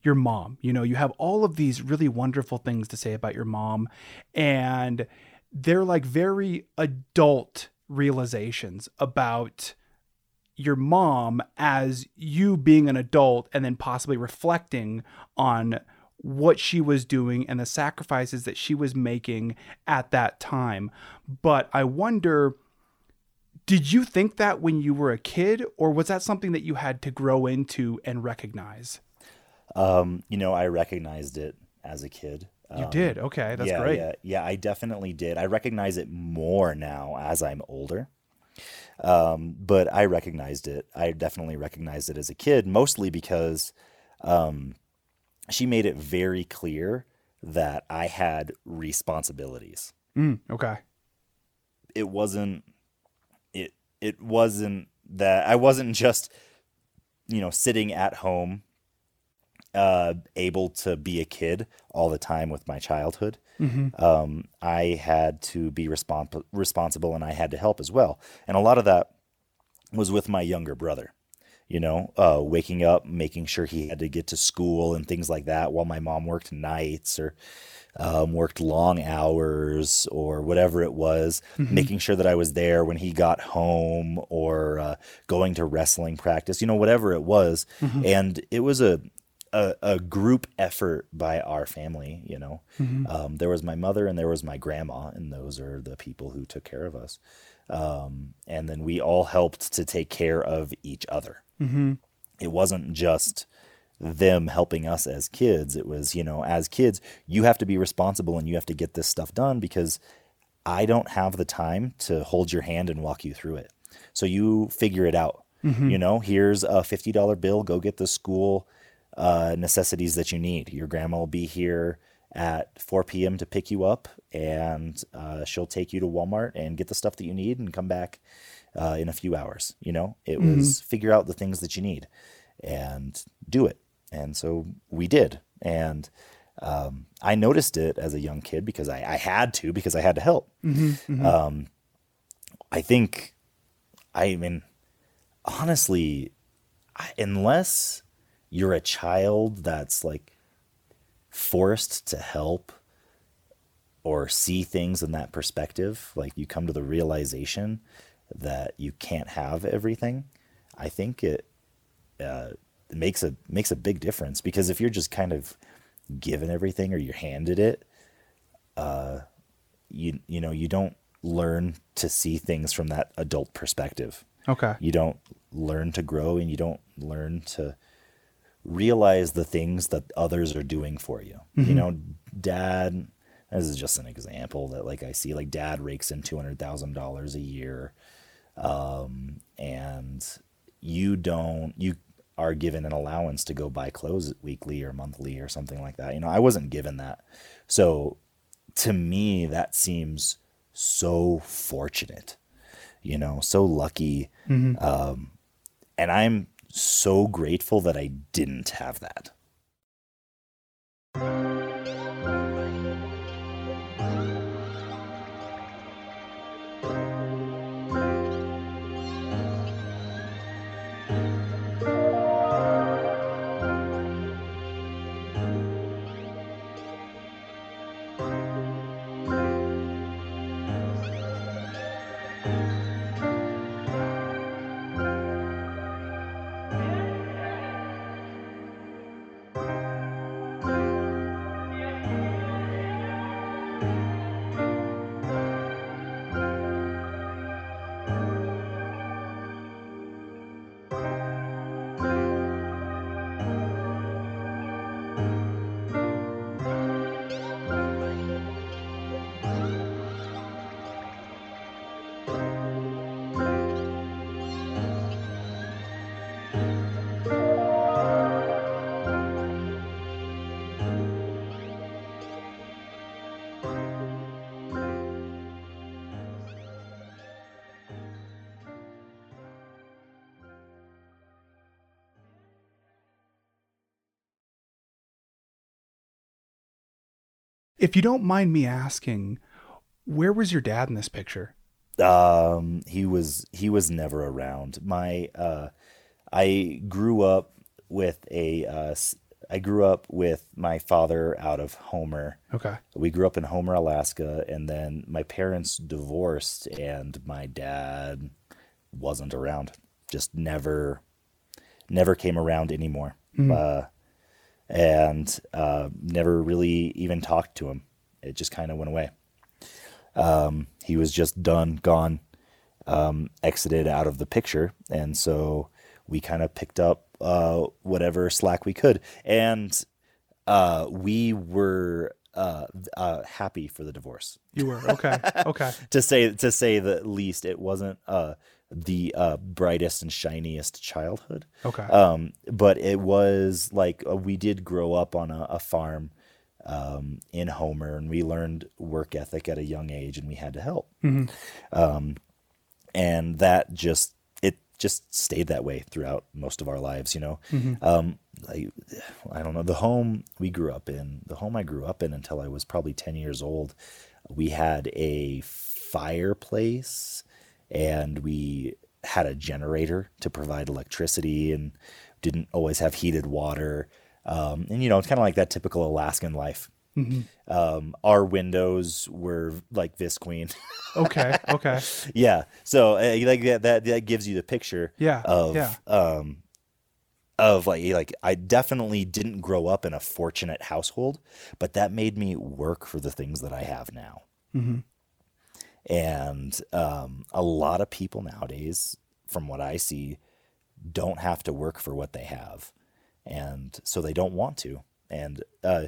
B: your mom. You know you have all of these really wonderful things to say about your mom and they're like very adult realizations about your mom as you being an adult and then possibly reflecting on what she was doing and the sacrifices that she was making at that time. But I wonder did you think that when you were a kid or was that something that you had to grow into and recognize?
A: Um, you know, I recognized it as a kid.
B: You
A: Um,
B: did. Okay, that's
A: yeah,
B: great.
A: Yeah, yeah, I definitely did. I recognize it more now as I'm older. Um, but I recognized it. I definitely recognized it as a kid, mostly because um, she made it very clear that I had responsibilities.
B: Mm, okay.
A: It wasn't it it wasn't that I wasn't just you know sitting at home uh able to be a kid all the time with my childhood um i had to be respons- responsible and i had to help as well and a lot of that was with my younger brother you know uh waking up making sure he had to get to school and things like that while my mom worked nights or um, worked long hours or whatever it was, making sure that I was there when he got home or uh, going to wrestling practice, you know, whatever it was. And it was a, a, a group effort by our family, you know. Um, there was my mother and there was my grandma, and those are the people who took care of us. Um, and then we all helped to take care of each other. It wasn't just them helping us as kids. It was, you know, as kids, you have to be responsible and you have to get this stuff done because I don't have the time to hold your hand and walk you through it. So you figure it out. You know, here's a $50 bill, go get the school uh, necessities that you need. Your grandma will be here at 4 p.m. to pick you up, and uh, she'll take you to Walmart and get the stuff that you need and come back uh, in a few hours. You know, it was figure out the things that you need and do it. And so we did. And um, I noticed it as a young kid because I, I had to, because I had to help. Um, I think, I mean, honestly, I, unless you're a child that's like forced to help or see things in that perspective, like you come to the realization that you can't have everything, I think it, uh, makes a makes a big difference because if you're just kind of given everything or you're handed it, uh, you you know you don't learn to see things from that adult perspective.
B: Okay.
A: You don't learn to grow and you don't learn to realize the things that others are doing for you. You know, dad, this is just an example that like I see like dad rakes in $200,000 a year. Um, and you don't, you are given an allowance to go buy clothes weekly or monthly or something like that. You know, I wasn't given that. So to me, that seems so fortunate, you know, so lucky. Um, and I'm so grateful that I didn't have that.
B: If you don't mind me asking, where was your dad in this picture?
A: Um, he was he was never around. My uh, I grew up with a uh, I grew up with my father out of Homer.
B: Okay.
A: We grew up in Homer, Alaska, and then my parents divorced, and my dad wasn't around. Just never, never came around anymore. Uh, and uh, never really even talked to him. It just kind of went away. Um, he was just done, gone, um, exited out of the picture, and so we kind of picked up uh, whatever slack we could, and uh, we were uh, uh, happy for the divorce.
B: You were. Okay. Okay.
A: to say to say the least, it wasn't uh, the uh, brightest and shiniest childhood.
B: Okay.
A: Um, but it was like uh, we did grow up on a, a farm um, in Homer, and we learned work ethic at a young age, and we had to help. Um, and that just it just stayed that way throughout most of our lives. You know, um, I, I don't know the home we grew up in, the home I grew up in until I was probably ten years old. We had a fireplace, and we had a generator to provide electricity, and didn't always have heated water. Um, and you know, it's kind of like that typical Alaskan life. Um, our windows were like Visqueen.
B: Okay. Okay.
A: yeah. So uh, like that, that that gives you the picture.
B: Yeah,
A: Of
B: yeah.
A: um, of like like I definitely didn't grow up in a fortunate household, but that made me work for the things that I have now. And um, a lot of people nowadays, from what I see, don't have to work for what they have, and so they don't want to. And uh,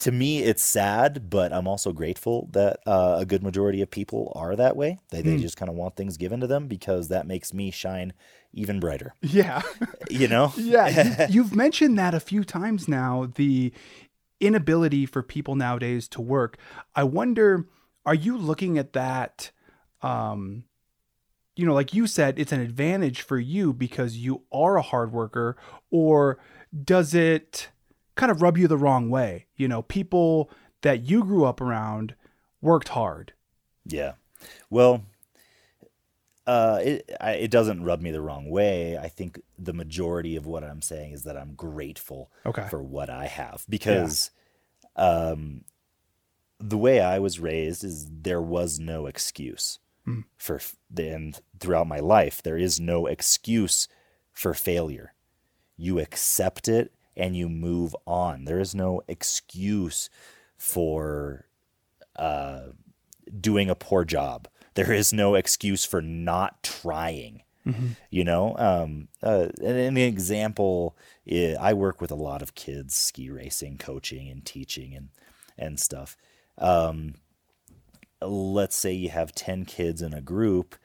A: to me, it's sad, but I'm also grateful that uh, a good majority of people are that way. They they just kind of want things given to them because that makes me shine even brighter.
B: Yeah.
A: You know?
B: Yeah, you, you've mentioned that a few times now. The inability for people nowadays to work. I wonder, are you looking at that? Um, you know, like you said, it's an advantage for you because you are a hard worker, or does it kind of rub you the wrong way? You know, people that you grew up around worked hard.
A: Yeah. Well, Uh, it I, it doesn't rub me the wrong way. I think the majority of what I'm saying is that I'm grateful
B: Okay.
A: for what I have because, um, the way I was raised is there was no excuse
B: Hmm.
A: for and throughout my life there is no excuse for failure. You accept it and you move on. There is no excuse for uh, doing a poor job. There is no excuse for not trying. You know, um, uh, and an example, i I work with a lot of kids, ski racing, coaching, and teaching, and and stuff. Um, let's say you have ten kids in a group,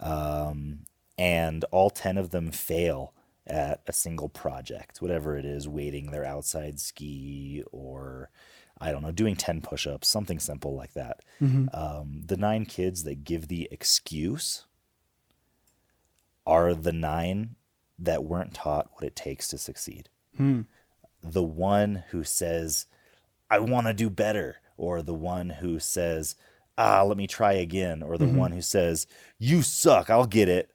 A: um, and all ten of them fail at a single project, whatever it is, weighting their outside ski or I don't know, doing 10 push ups, something simple like that. Um, the nine kids that give the excuse are the nine that weren't taught what it takes to succeed. The one who says, I want to do better, or the one who says, ah, let me try again, or the one who says, you suck, I'll get it.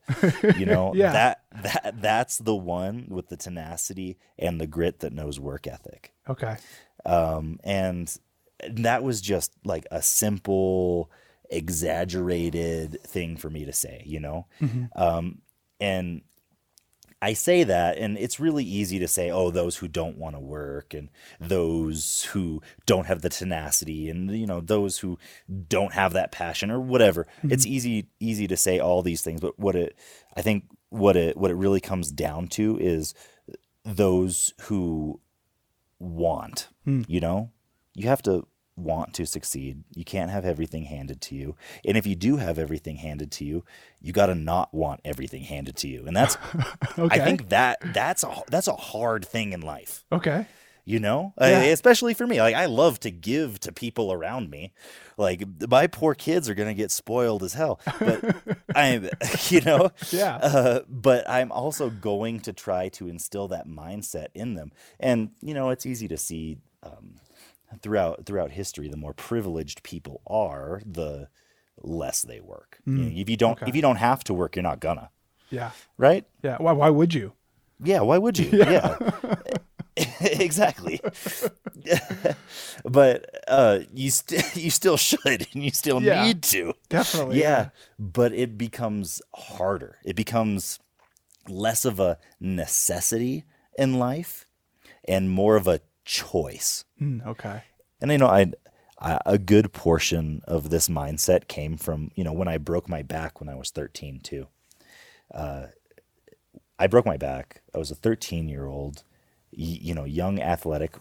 A: You know,
B: Yeah.
A: that that that's the one with the tenacity and the grit that knows work ethic
B: Okay.
A: um, and that was just like a simple exaggerated thing for me to say you know um, and i say that and it's really easy to say oh those who don't want to work and those who don't have the tenacity and you know those who don't have that passion or whatever. Mm-hmm. It's easy easy to say all these things but what it i think what it what it really comes down to is those who want. Hmm. You know, you have to want to succeed. You can't have everything handed to you. And if you do have everything handed to you, you got to not want everything handed to you. And that's
B: Okay.
A: I think that that's a that's a hard thing in life.
B: Okay.
A: You know,
B: Yeah.
A: Uh, especially for me. Like I love to give to people around me. Like my poor kids are gonna get spoiled as hell, but I'm, you know,
B: Yeah.
A: Uh, but I'm also going to try to instill that mindset in them. And you know, it's easy to see um, throughout throughout history. The more privileged people are, the less they work. You know, if you don't
B: okay.
A: if you don't have to work, you're not gonna,
B: Yeah.
A: right?
B: Yeah. Why, why would you?
A: Yeah, why would you? Yeah. exactly. but uh you st- you still should and you still
B: Yeah.
A: need to.
B: Definitely.
A: Yeah, but it becomes harder. It becomes less of a necessity in life and more of a choice.
B: Mm, okay.
A: And you know, I, I a good portion of this mindset came from you know when I broke my back when I was thirteen too. Uh, I broke my back. I was a thirteen year old, you know, young athletic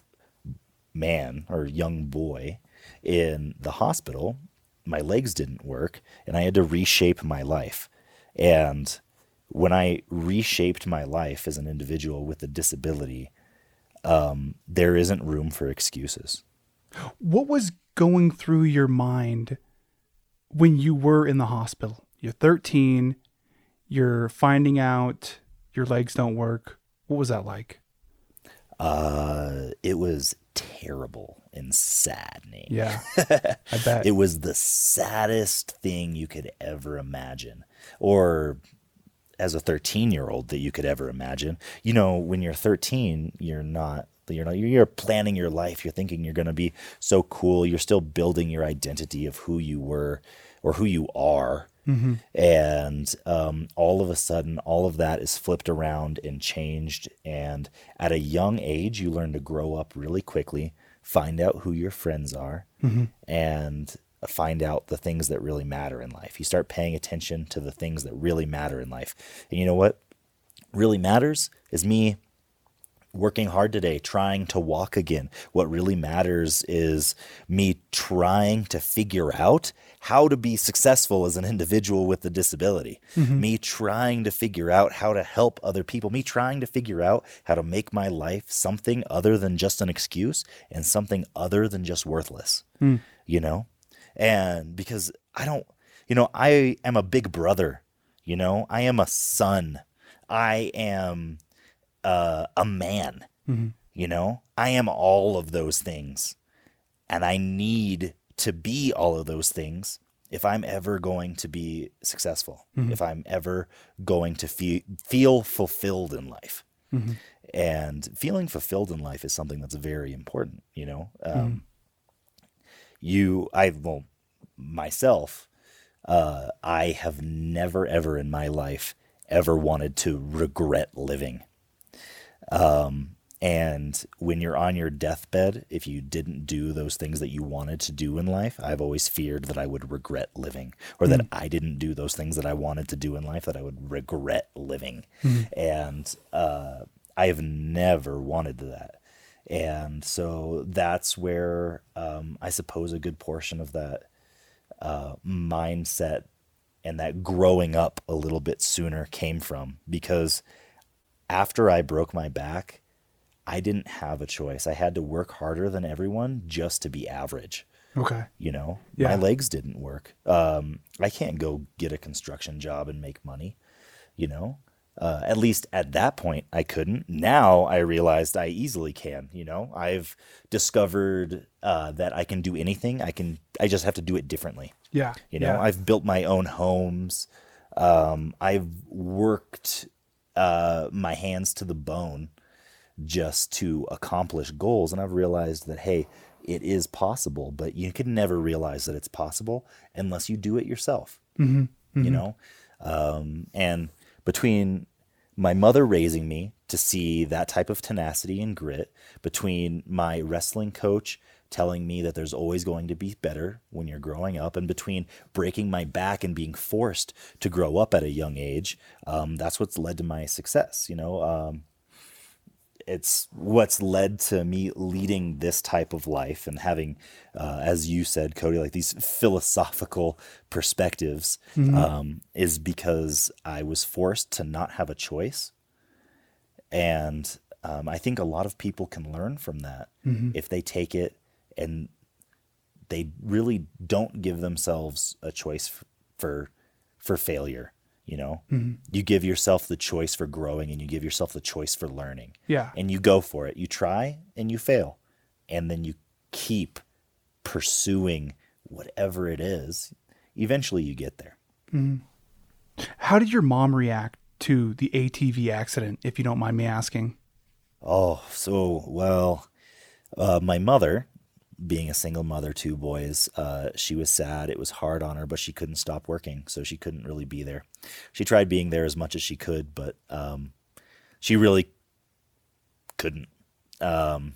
A: man or young boy in the hospital. My legs didn't work, and I had to reshape my life. And when I reshaped my life as an individual with a disability, um, there isn't room for excuses.
B: What was going through your mind when you were in the hospital? You're 13, you're finding out your legs don't work. What was that like?
A: Uh, it was terrible and saddening.
B: Yeah. I bet.
A: It was the saddest thing you could ever imagine, or as a 13 year old that you could ever imagine. You know, when you're 13, you're not. You're not. You're planning your life. You're thinking you're going to be so cool. You're still building your identity of who you were or who you are. And um, all of a sudden, all of that is flipped around and changed. And at a young age, you learn to grow up really quickly, find out who your friends are, and Uh, find out the things that really matter in life. You start paying attention to the things that really matter in life. And you know what really matters is me working hard today, trying to walk again. What really matters is me trying to figure out how to be successful as an individual with a disability. Mm-hmm. Me trying to figure out how to help other people. Me trying to figure out how to make my life something other than just an excuse and something other than just worthless. Hmm. You know? And because I don't, you know, I am a big brother. You know, I am a son. I am uh, a man. You know, I am all of those things, and I need to be all of those things if I'm ever going to be successful, if I'm ever going to fe- feel fulfilled in life. And feeling fulfilled in life is something that's very important, you know. Um, You, I, well, myself, uh, I have never, ever in my life ever wanted to regret living. Um, and when you're on your deathbed, if you didn't do those things that you wanted to do in life, I've always feared that I would regret living or that I didn't do those things that I wanted to do in life, that I would regret living. And uh, I've never wanted that. And so that's where um, I suppose a good portion of that uh, mindset and that growing up a little bit sooner came from because after I broke my back, I didn't have a choice. I had to work harder than everyone just to be average.
B: Okay.
A: You know,
B: Yeah.
A: my legs didn't work. Um, I can't go get a construction job and make money. You know, uh, at least at that point, I couldn't. Now I realized I easily can. You know, I've discovered uh, that I can do anything. I can. I just have to do it differently.
B: Yeah.
A: You know,
B: yeah.
A: I've built my own homes. Um, I've worked uh, my hands to the bone just to accomplish goals. And I've realized that, hey, it is possible, but you can never realize that it's possible unless you do it yourself. You know? Um, and between my mother raising me to see that type of tenacity and grit, between my wrestling coach telling me that there's always going to be better when you're growing up, and between breaking my back and being forced to grow up at a young age, um, that's what's led to my success. You know, um, it's what's led to me leading this type of life and having, uh, as you said, Cody, like these philosophical perspectives, um, is because I was forced to not have a choice. And um, I think a lot of people can learn from that if they take it and they really don't give themselves a choice for for failure. You know, you give yourself the choice for growing, and you give yourself the choice for learning
B: Yeah.
A: and you go for it. You try and you fail. And then you keep pursuing whatever it is. Eventually you get there.
B: How did your mom react to the ATV accident, if you don't mind me asking?
A: Oh, so well, uh, my mother, being a single mother, two boys, uh, she was sad. It was hard on her, but she couldn't stop working, so she couldn't really be there. She tried being there as much as she could, but um, she really couldn't. Um,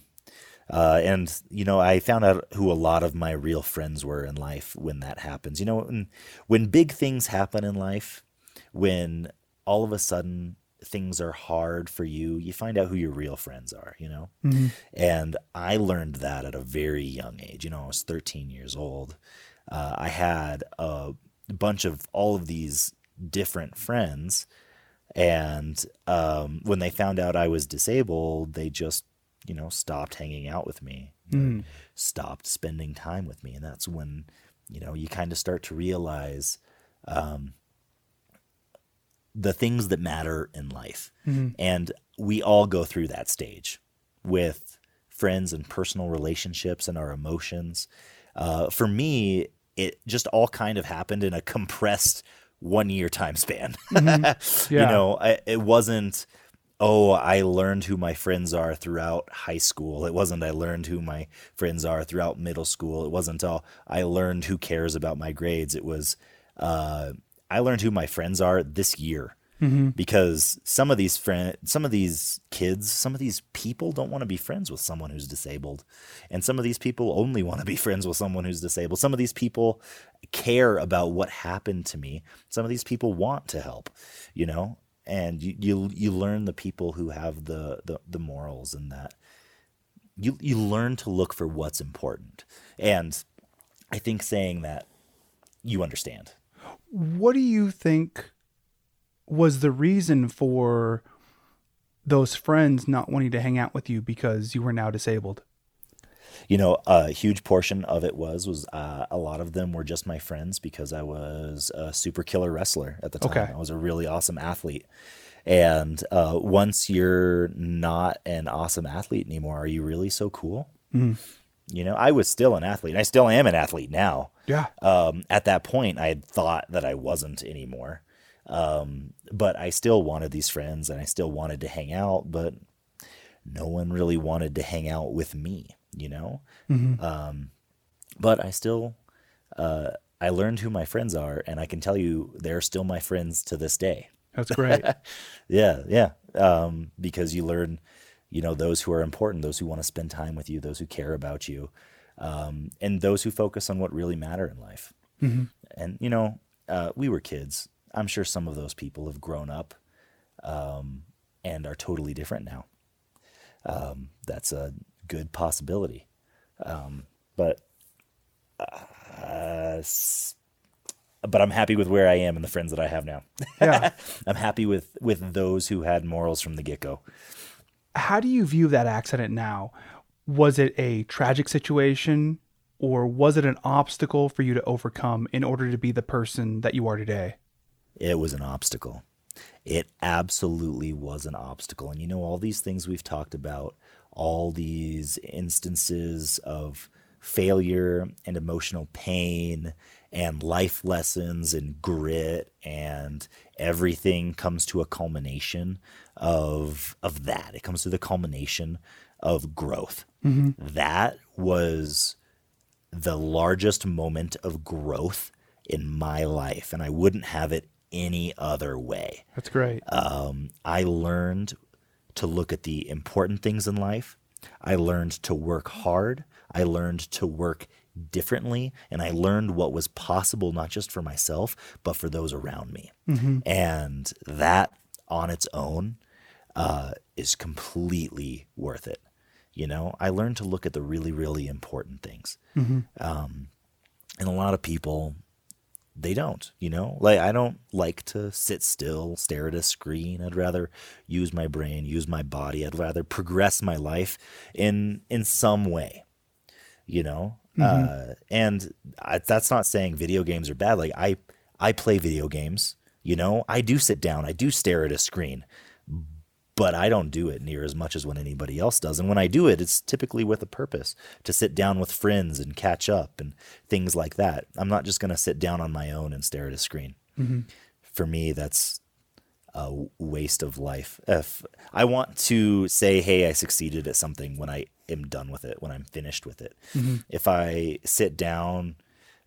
A: uh, and you know, I found out who a lot of my real friends were in life when that happens. You know, when, when big things happen in life, when all of a sudden things are hard for you, you find out who your real friends are, you know? And I learned that at a very young age. You know, I was 13 years old. Uh, I had a bunch of all of these different friends. And um, when they found out I was disabled, they just, you know, stopped hanging out with me, or stopped spending time with me. And that's when, you know, you kind of start to realize the things that matter in life. And we all go through that stage with friends and personal relationships and our emotions. Uh, for me, it just all kind of happened in a compressed one year time span. you
B: Yeah.
A: know, I, it wasn't, oh, I learned who my friends are throughout high school. It wasn't, I learned who my friends are throughout middle school. It wasn't, oh, I learned who cares about my grades. It was, uh, I learned who my friends are this year mm-hmm. because some of these friend, some of these kids, some of these people don't want to be friends with someone who's disabled, and some of these people only want to be friends with someone who's disabled. Some of these people care about what happened to me. Some of these people want to help, you know, and you you, you learn the people who have the, the the morals and that you you learn to look for what's important, and I think saying that you understand.
B: What do you think was the reason for those friends not wanting to hang out with you because you were now disabled?
A: you know a huge portion of it was was uh, a lot of them were just my friends because i was a super killer wrestler at the time
B: Okay.
A: i was a really awesome athlete and uh, once you're not an awesome athlete anymore are you really so cool You know, I was still an athlete. I still am an athlete now.
B: Yeah.
A: Um, at that point, I had thought that I wasn't anymore. Um, but I still wanted these friends and I still wanted to hang out, but no one really wanted to hang out with me, you know? Um, but I still, uh, I learned who my friends are, and I can tell you they're still my friends to this day.
B: That's great.
A: Yeah, yeah. Um, because you learn, you know, those who are important, those who want to spend time with you, those who care about you, um, and those who focus on what really matter in life. And you know, uh, we were kids. I'm sure some of those people have grown up um, and are totally different now. Um, that's a good possibility. Um, but uh, but I'm happy with where I am and the friends that I have now.
B: yeah.
A: I'm happy with with those who had morals from the get go.
B: How do you view that accident now? Was it a tragic situation or was it an obstacle for you to overcome in order to be the person that you are today?
A: It was an obstacle. It absolutely was an obstacle. And you know, all these things we've talked about, all these instances of failure and emotional pain and life lessons and grit and everything comes to a culmination of of that. It comes to the culmination of growth. That was the largest moment of growth in my life, and I wouldn't have it any other way.
B: That's great.
A: Um, I learned to look at the important things in life. I learned to work hard. I learned to work differently, and I learned what was possible not just for myself, but for those around me. And that on its own uh, is completely worth it. You know, I learned to look at the really, really important things. Um, and a lot of people, they don't, you know? Like, I don't like to sit still, stare at a screen. I'd rather use my brain, use my body. I'd rather progress my life in in some way, you know? Uh, and I, that's not saying video games are bad. Like, I, I play video games, you know? I do sit down, I do stare at a screen but I don't do it near as much as when anybody else does. And when I do it, it's typically with a purpose to sit down with friends and catch up and things like that. I'm not just going to sit down on my own and stare at a screen. For me, that's a waste of life. If I want to say, hey, I succeeded at something when I am done with it, when I'm finished with it. If I sit down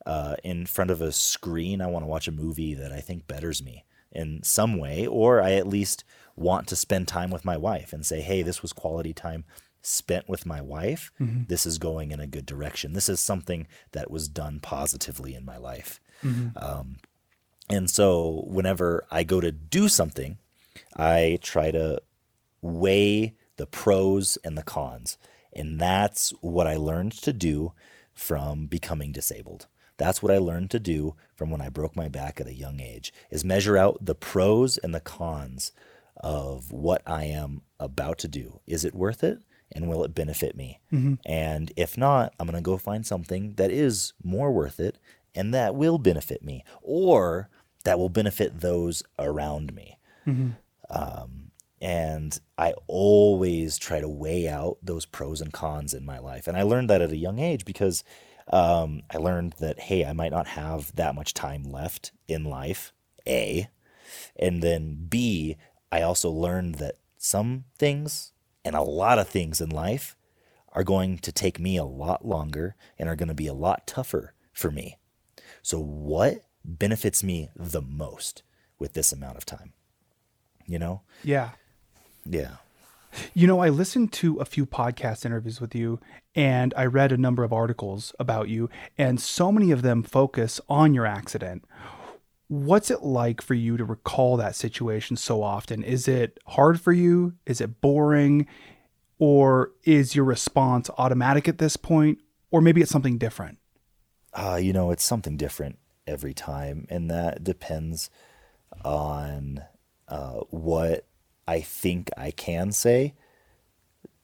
A: uh, in front of a screen, I want to watch a movie that I think betters me in some way, or I at least want to spend time with my wife and say, hey, this was quality time spent with my wife. This is going in a good direction. This is something that was done positively in my life. Um, and so whenever I go to do something, I try to weigh the pros and the cons. And that's what I learned to do from becoming disabled. That's what I learned to do from when I broke my back at a young age is measure out the pros and the cons of what I am about to do. Is it worth it? And will it benefit me? Mm-hmm. And if not, I'm going to go find something that is more worth it and that will benefit me or that will benefit those around me. Um, and I always try to weigh out those pros and cons in my life. And I learned that at a young age because um, I learned that, hey, I might not have that much time left in life, A. And then B, I also learned that some things and a lot of things in life are going to take me a lot longer and are going to be a lot tougher for me. So, what benefits me the most with this amount of time? You know?
B: Yeah.
A: Yeah.
B: You know, I listened to a few podcast interviews with you and I read a number of articles about you, and so many of them focus on your accident. What's it like for you to recall that situation so often? Is it hard for you? Is it boring? Or is your response automatic at this point? Or maybe it's something different?
A: uh, you know, it's something different every time, and that depends on uh, what I think I can say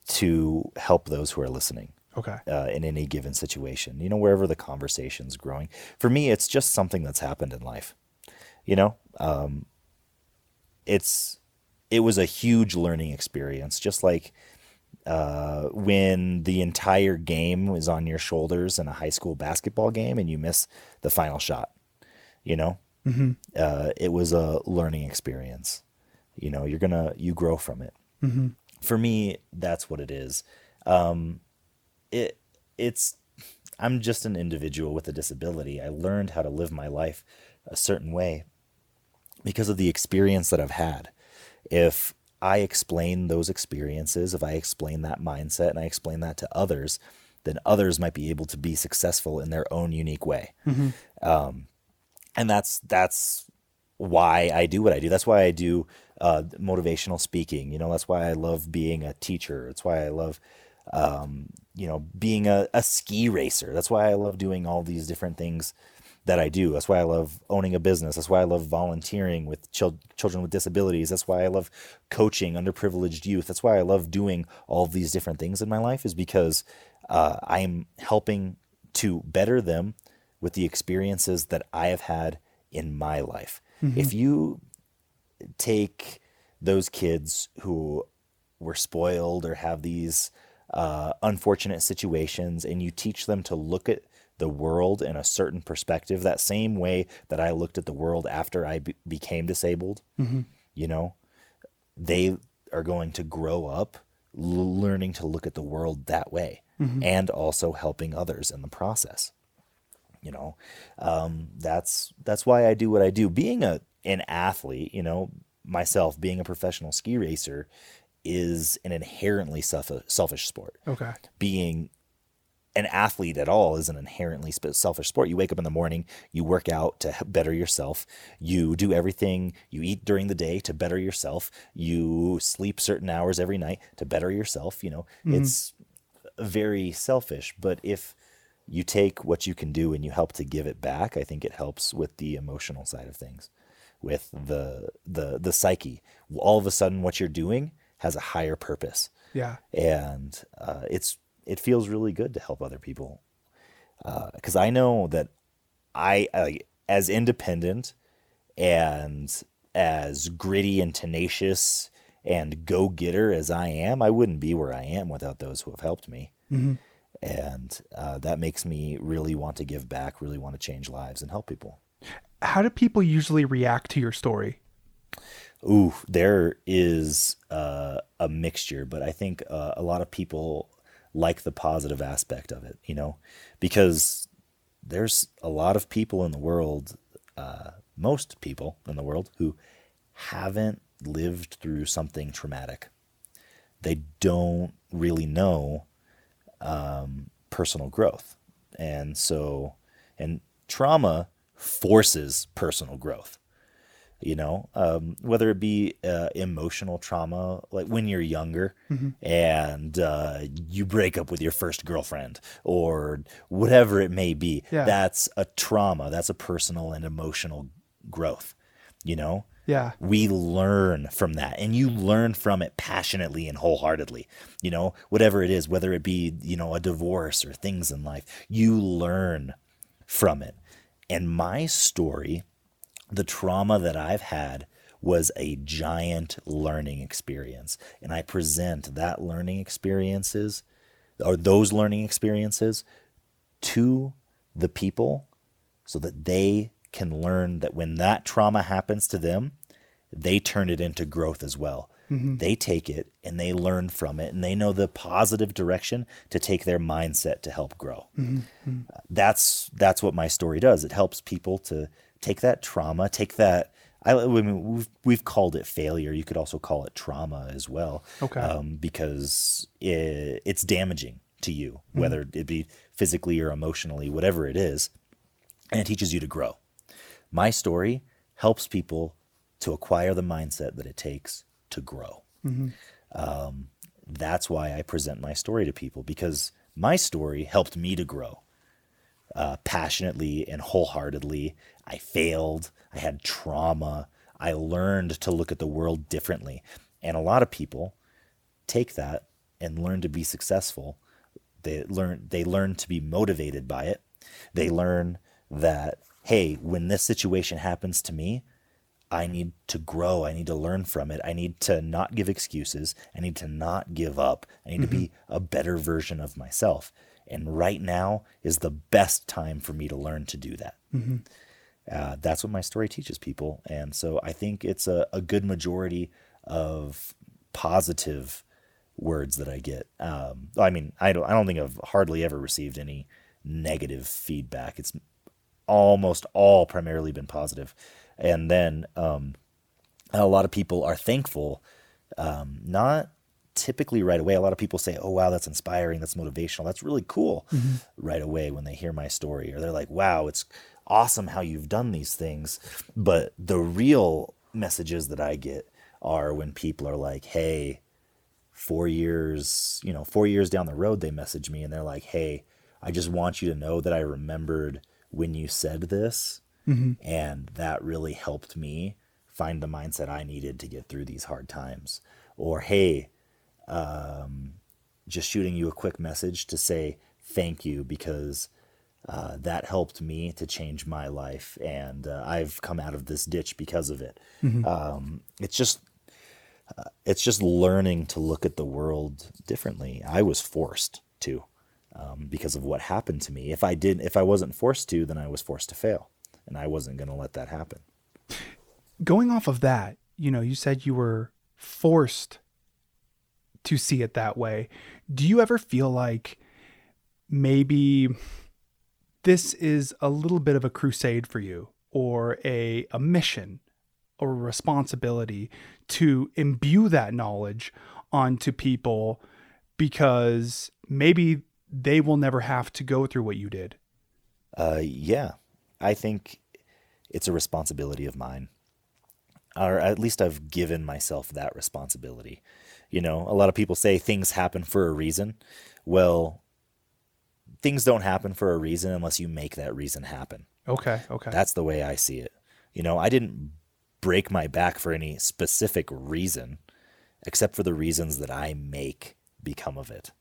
A: to help those who are listening
B: Okay.
A: uh, in any given situation. You know, wherever the conversation's growing. For me, it's just something that's happened in life. You know, um, it's it was a huge learning experience, just like uh, when the entire game was on your shoulders in a high school basketball game and you miss the final shot. You know,
B: Mm-hmm.
A: uh, it was a learning experience. You know, you're gonna you grow from it.
B: Mm-hmm.
A: For me, that's what it is. Um, it it's I'm just an individual with a disability. I learned how to live my life a certain way because of the experience that I've had. If I explain those experiences, if I explain that mindset and I explain that to others, then others might be able to be successful in their own unique way. Um, and that's that's why I do what I do. That's why I do uh, motivational speaking. You know, that's why I love being a teacher. It's why I love, um, you know, being a, a ski racer. That's why I love doing all these different things that I do. That's why I love owning a business. That's why I love volunteering with chil- children with disabilities. That's why I love coaching underprivileged youth. That's why I love doing all these different things in my life is because uh, I'm helping to better them with the experiences that I have had in my life. Mm-hmm. If you take those kids who were spoiled or have these uh, unfortunate situations and you teach them to look at the world in a certain perspective, that same way that I looked at the world after I be- became disabled, mm-hmm. you know, they are going to grow up l- learning to look at the world that way mm-hmm. and also helping others in the process you know um, that's that's why i do what i do being a an athlete you know myself being a professional ski racer is an inherently self- selfish sport
B: Okay.
A: being an athlete at all is an inherently selfish sport. You wake up in the morning, you work out to better yourself. You do everything, you eat during the day to better yourself. You sleep certain hours every night to better yourself. You know, it's very selfish. But if you take what you can do and you help to give it back, I think it helps with the emotional side of things, with the the the psyche. All of a sudden, what you're doing has a higher purpose
B: Yeah.
A: and uh, it's it feels really good to help other people because I know that I uh, as independent and as gritty and tenacious and go getter as I am, I wouldn't be where I am without those who have helped me. And uh, that makes me really want to give back, really want to change lives and help people.
B: How do people usually react to your story?
A: Ooh, there is uh, a mixture, but I think uh, a lot of people like the positive aspect of it, you know, because there's a lot of people in the world, uh, most people in the world, who haven't lived through something traumatic. They don't really know um, personal growth. And so, and trauma forces personal growth you know um, whether it be uh, emotional trauma like when you're younger and uh, you break up with your first girlfriend or whatever it may be
B: Yeah.
A: that's a trauma that's a personal and emotional growth you know
B: Yeah.
A: we learn from that and you learn from it passionately and wholeheartedly. You know whatever it is whether it be you know a divorce or things in life you learn from it. And my story the trauma that i've had was a giant learning experience. And i present that learning experiences or those learning experiences to the people so that they can learn that when that trauma happens to them, they turn it into growth as well. Mm-hmm. They take it and they learn from it and they know the positive direction to take their mindset to help grow. Mm-hmm. Mm-hmm. Uh, that's that's what my story does. It helps people to take that trauma, take that I, I mean, we've, we've called it failure. You could also call it trauma as well.
B: Okay.
A: Um, because it, it's damaging to you, whether it be physically or emotionally, whatever it is and it teaches you to grow. My story helps people to acquire the mindset that it takes to grow. Um, that's why I present my story to people because my story helped me to grow uh, passionately and wholeheartedly. I failed. I had trauma. I learned to look at the world differently. And a lot of people take that and learn to be successful. They learn they learn to be motivated by it. They learn that hey, when this situation happens to me, I need to grow. I need to learn from it. I need to not give excuses. I need to not give up. I need to be a better version of myself. And right now is the best time for me to learn to do that. Uh, that's what my story teaches people. And so I think it's a, a good majority of positive words that I get. Um, I mean, I don't, I don't think I've hardly ever received any negative feedback. It's almost all primarily been positive. And then um, a lot of people are thankful, um, not typically right away. A lot of people say, "Oh wow, that's inspiring. That's motivational. That's really cool." Right away when they hear my story, or they're like, "Wow, it's awesome how you've done these things." But the real messages that I get are when people are like, "Hey." Four years, you know, four years down the road, they message me and they're like, "Hey, I just want you to know that I remembered when you said this, and that really helped me find the mindset I needed to get through these hard times." Or, "Hey, um, just shooting you a quick message to say thank you because uh, that helped me to change my life, and uh, I've come out of this ditch because of it." Um, it's just uh, it's just learning to look at the world differently. I was forced to um, because of what happened to me. If I did, if I wasn't forced to, then I was forced to fail, and I wasn't going to let that happen.
B: Going off of that, you know, you said you were forced to see it that way. Do you ever feel like maybe this is a little bit of a crusade for you or a, a mission or a responsibility to imbue that knowledge onto people because maybe they will never have to go through what you did?
A: Uh, yeah, I think it's a responsibility of mine, or at least I've given myself that responsibility. You know, a lot of people say things happen for a reason. Well, things don't happen for a reason unless you make that reason happen.
B: Okay, okay.
A: That's the way I see it. You know, I didn't break my back for any specific reason, except for the reasons that I make become of it.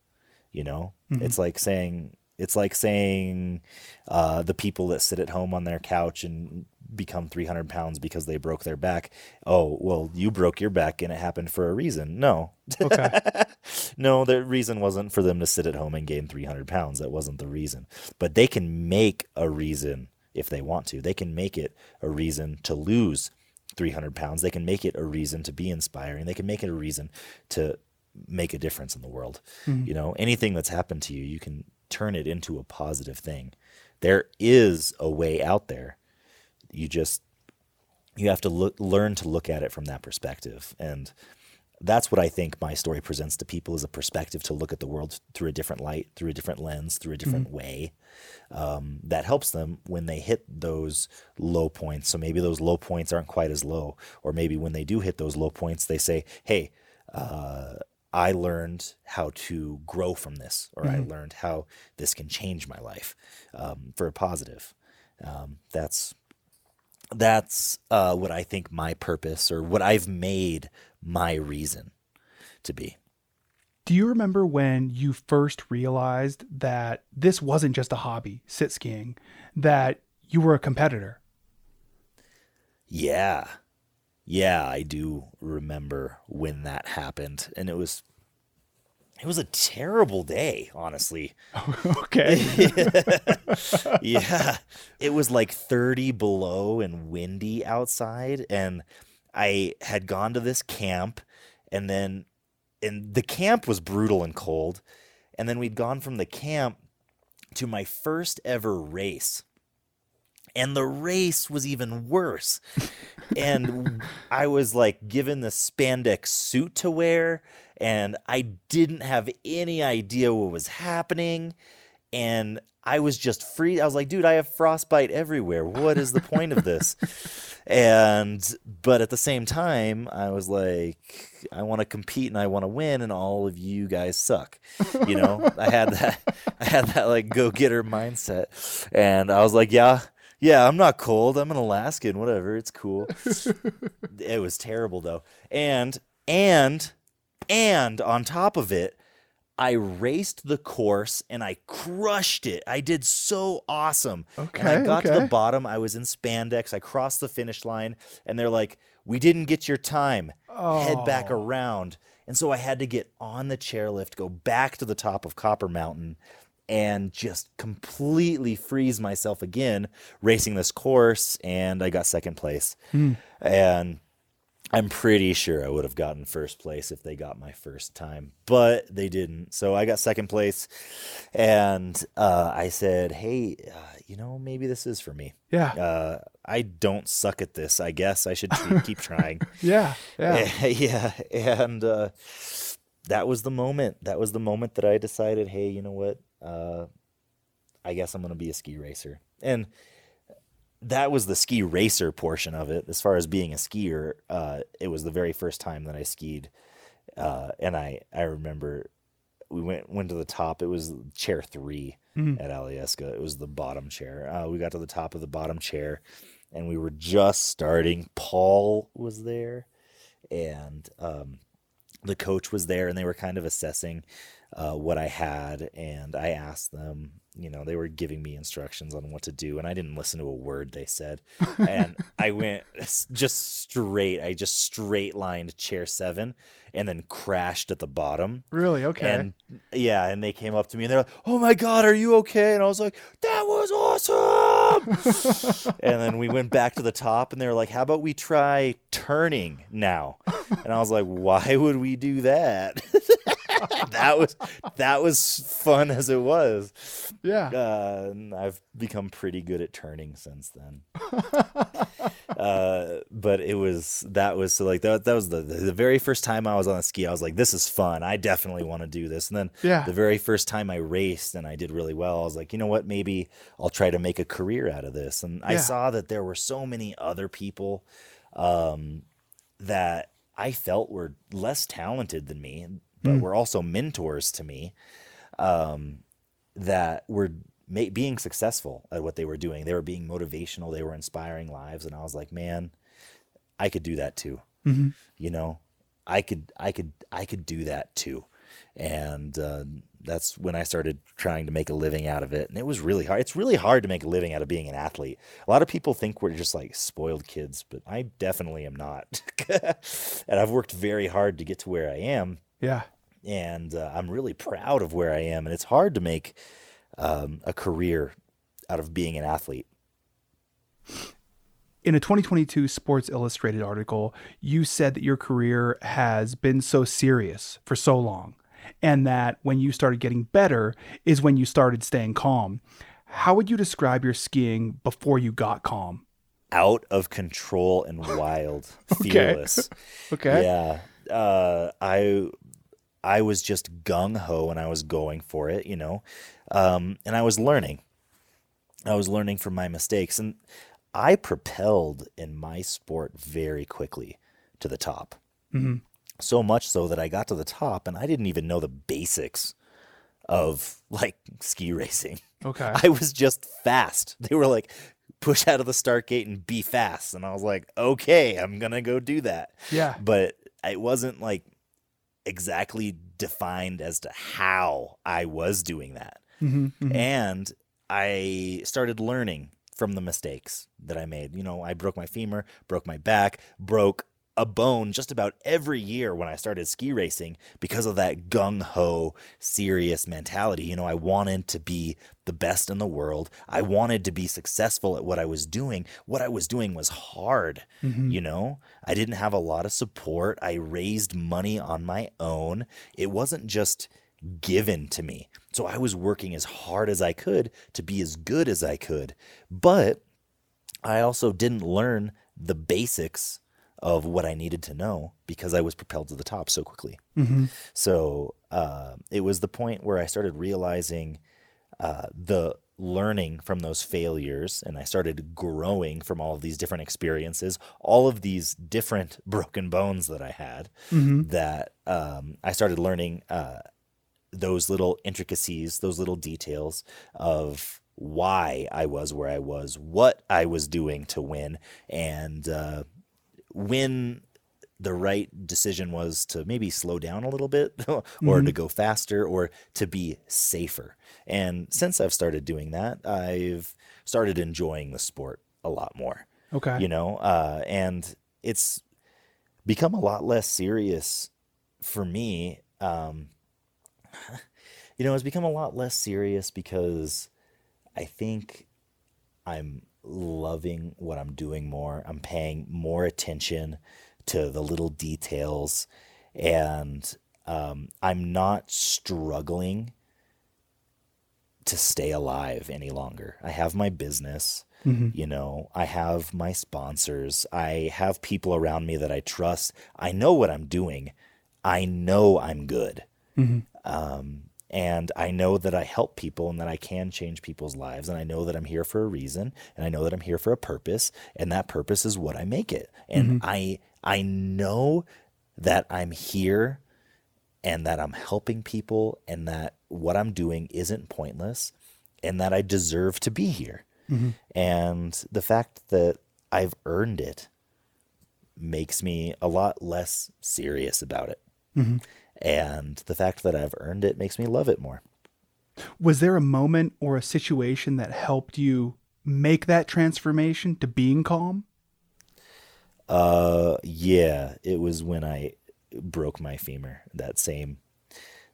A: You know, it's like saying it's like saying uh, the people that sit at home on their couch and become 300 pounds because they broke their back. Oh, well, you broke your back and it happened for a reason. No,
B: okay.
A: no, the reason wasn't for them to sit at home and gain 300 pounds. That wasn't the reason. But they can make a reason if they want to. They can make it a reason to lose 300 pounds. They can make it a reason to be inspiring. They can make it a reason to make a difference in the world. You know, anything that's happened to you, you can turn it into a positive thing. There is a way out there. You just you have to look learn to look at it from that perspective and that's what I think my story presents to people is a perspective to look at the world through a different light, through a different lens, through a different way. Um, that helps them when they hit those low points. So maybe those low points aren't quite as low, or maybe when they do hit those low points, they say, "Hey, uh, I learned how to grow from this, or I learned how this can change my life um, for a positive." Um, that's that's uh, what I think my purpose or what I've made my reason to be.
B: Do you remember when you first realized that this wasn't just a hobby, sit skiing, that you were a competitor?
A: Yeah. Yeah, I do remember when that happened and it was it was a terrible day, honestly.
B: okay.
A: yeah. It was like 30 below and windy outside and I had gone to this camp and then and the camp was brutal and cold and then we'd gone from the camp to my first ever race. And the race was even worse. and I was like given the spandex suit to wear and I didn't have any idea what was happening and I was just free. I was like, dude, I have frostbite everywhere. What is the point of this? And but at the same time, I was like, I want to compete and I want to win, and all of you guys suck. You know, I had that, I had that like go getter mindset, and I was like, yeah, yeah, I'm not cold. I'm an Alaskan. Whatever, it's cool. it was terrible though, and and and on top of it, I raced the course and I crushed it. I did so awesome. and
B: Okay,
A: I got to the bottom. I was in spandex. I crossed the finish line and they're like, "We didn't get your time. Head back
B: Oh.
A: around." And so I had to get on the chairlift, go back to the top of Copper Mountain and just completely freeze myself again racing this course and I got second place. And I'm pretty sure I would have gotten first place if they got my first time, but they didn't. So I got second place, and uh, I said, "Hey, uh, you know, maybe this is for me.
B: Yeah.
A: Uh, I don't suck at this. I guess I should keep, keep trying."
B: Yeah. Yeah.
A: yeah, and uh, that was the moment. That was the moment that I decided, "Hey, you know what? Uh, I guess I'm gonna be a ski racer." And that was the ski racer portion of it. As far as being a skier, uh, it was the very first time that I skied, uh, and I I remember we went went to the top. It was chair 3 at Alyeska. It was the bottom chair. Uh, we got to the top of the bottom chair, and we were just starting. Paul was there, and um, the coach was there, and they were kind of assessing uh, what I had, and I asked them. You know, they were giving me instructions on what to do, and I didn't listen to a word they said. And I went just straight. I just straight lined chair seven, and then crashed at the bottom.
B: Really? Okay.
A: And yeah, and they came up to me and they're like, "Oh my god, are you okay?" And I was like, "That was awesome!" and then we went back to the top, and they were like, "How about we try turning now?" And I was like, "Why would we do that?" that was that was fun as it was.
B: yeah.
A: Uh, I've become pretty good at turning since then. uh, but it was that was so like that that was the the very first time I was on a ski. I was like, this is fun. I definitely want to do this. And then
B: Yeah.
A: the very first time I raced and I did really well, I was like, you know what? Maybe I'll try to make a career out of this. And I saw that there were so many other people um, that I felt were less talented than me, but were also mentors to me um, that were ma- being successful at what they were doing. They were being motivational. They were inspiring lives, and I was like, man, I could do that too. You know, I could, I could, I could do that too. And uh, that's when I started trying to make a living out of it, and it was really hard. It's really hard to make a living out of being an athlete. A lot of people think we're just like spoiled kids, but I definitely am not. and I've worked very hard to get to where I am
B: Yeah.
A: And uh, I'm really proud of where I am. And it's hard to make um, a career out of being an athlete.
B: In a 2022 Sports Illustrated article, you said that your career has been so serious for so long, and that when you started getting better is when you started staying calm. How would you describe your skiing before you got calm?
A: Out of control and wild,
B: Okay.
A: fearless.
B: Okay.
A: Yeah, uh, I I was just gung ho and I was going for it, you know, um, and I was learning. I was learning from my mistakes, and I propelled in my sport very quickly to the top. So much so that I got to the top and I didn't even know the basics of like ski racing.
B: Okay.
A: I was just fast. They were like, push out of the start gate and be fast. And I was like, okay, I'm going to go do that.
B: Yeah.
A: But it wasn't like exactly defined as to how I was doing that. Mm-hmm, mm-hmm. And I started learning from the mistakes that I made. You know, I broke my femur, broke my back, broke a bone just about every year when I started ski racing because of that gung ho, serious mentality. You know, I wanted to be the best in the world. I wanted to be successful at what I was doing. What I was doing was hard. Mm-hmm. You know, I didn't have a lot of support. I raised money on my own. It wasn't just given to me. So I was working as hard as I could to be as good as I could. But I also didn't learn the basics of what I needed to know because I was propelled to the top so quickly. So uh, it was the point where I started realizing uh, the learning from those failures and I started growing from all of these different experiences, all of these different broken bones that I had, that um, I started learning uh, those little intricacies, those little details of why I was where I was, what I was doing to win, and uh, when the right decision was to maybe slow down a little bit or to go faster or to be safer. And since I've started doing that, I've started enjoying the sport a lot more.
B: Okay.
A: You know, uh, and it's become a lot less serious for me. Um, you know, it's become a lot less serious because I think I'm loving what I'm doing more. I'm paying more attention to the little details, and um, I'm not struggling to stay alive any longer. I have my business. You know, I have my sponsors. I have people around me that I trust. I know what I'm doing. I know I'm good. Um, and I know that I help people and that I can change people's lives. And I know that I'm here for a reason. And I know that I'm here for a purpose. And that purpose is what I make it. And mm-hmm. I I know that I'm here and that I'm helping people and that what I'm doing isn't pointless and that I deserve to be here. Mm-hmm. And the fact that I've earned it makes me a lot less serious about it. Mm-hmm. And the fact that I've earned it makes me love it more.
B: Was there a moment or a situation that helped you make that transformation to being calm?
A: Uh, yeah, it was when I broke my femur. That same,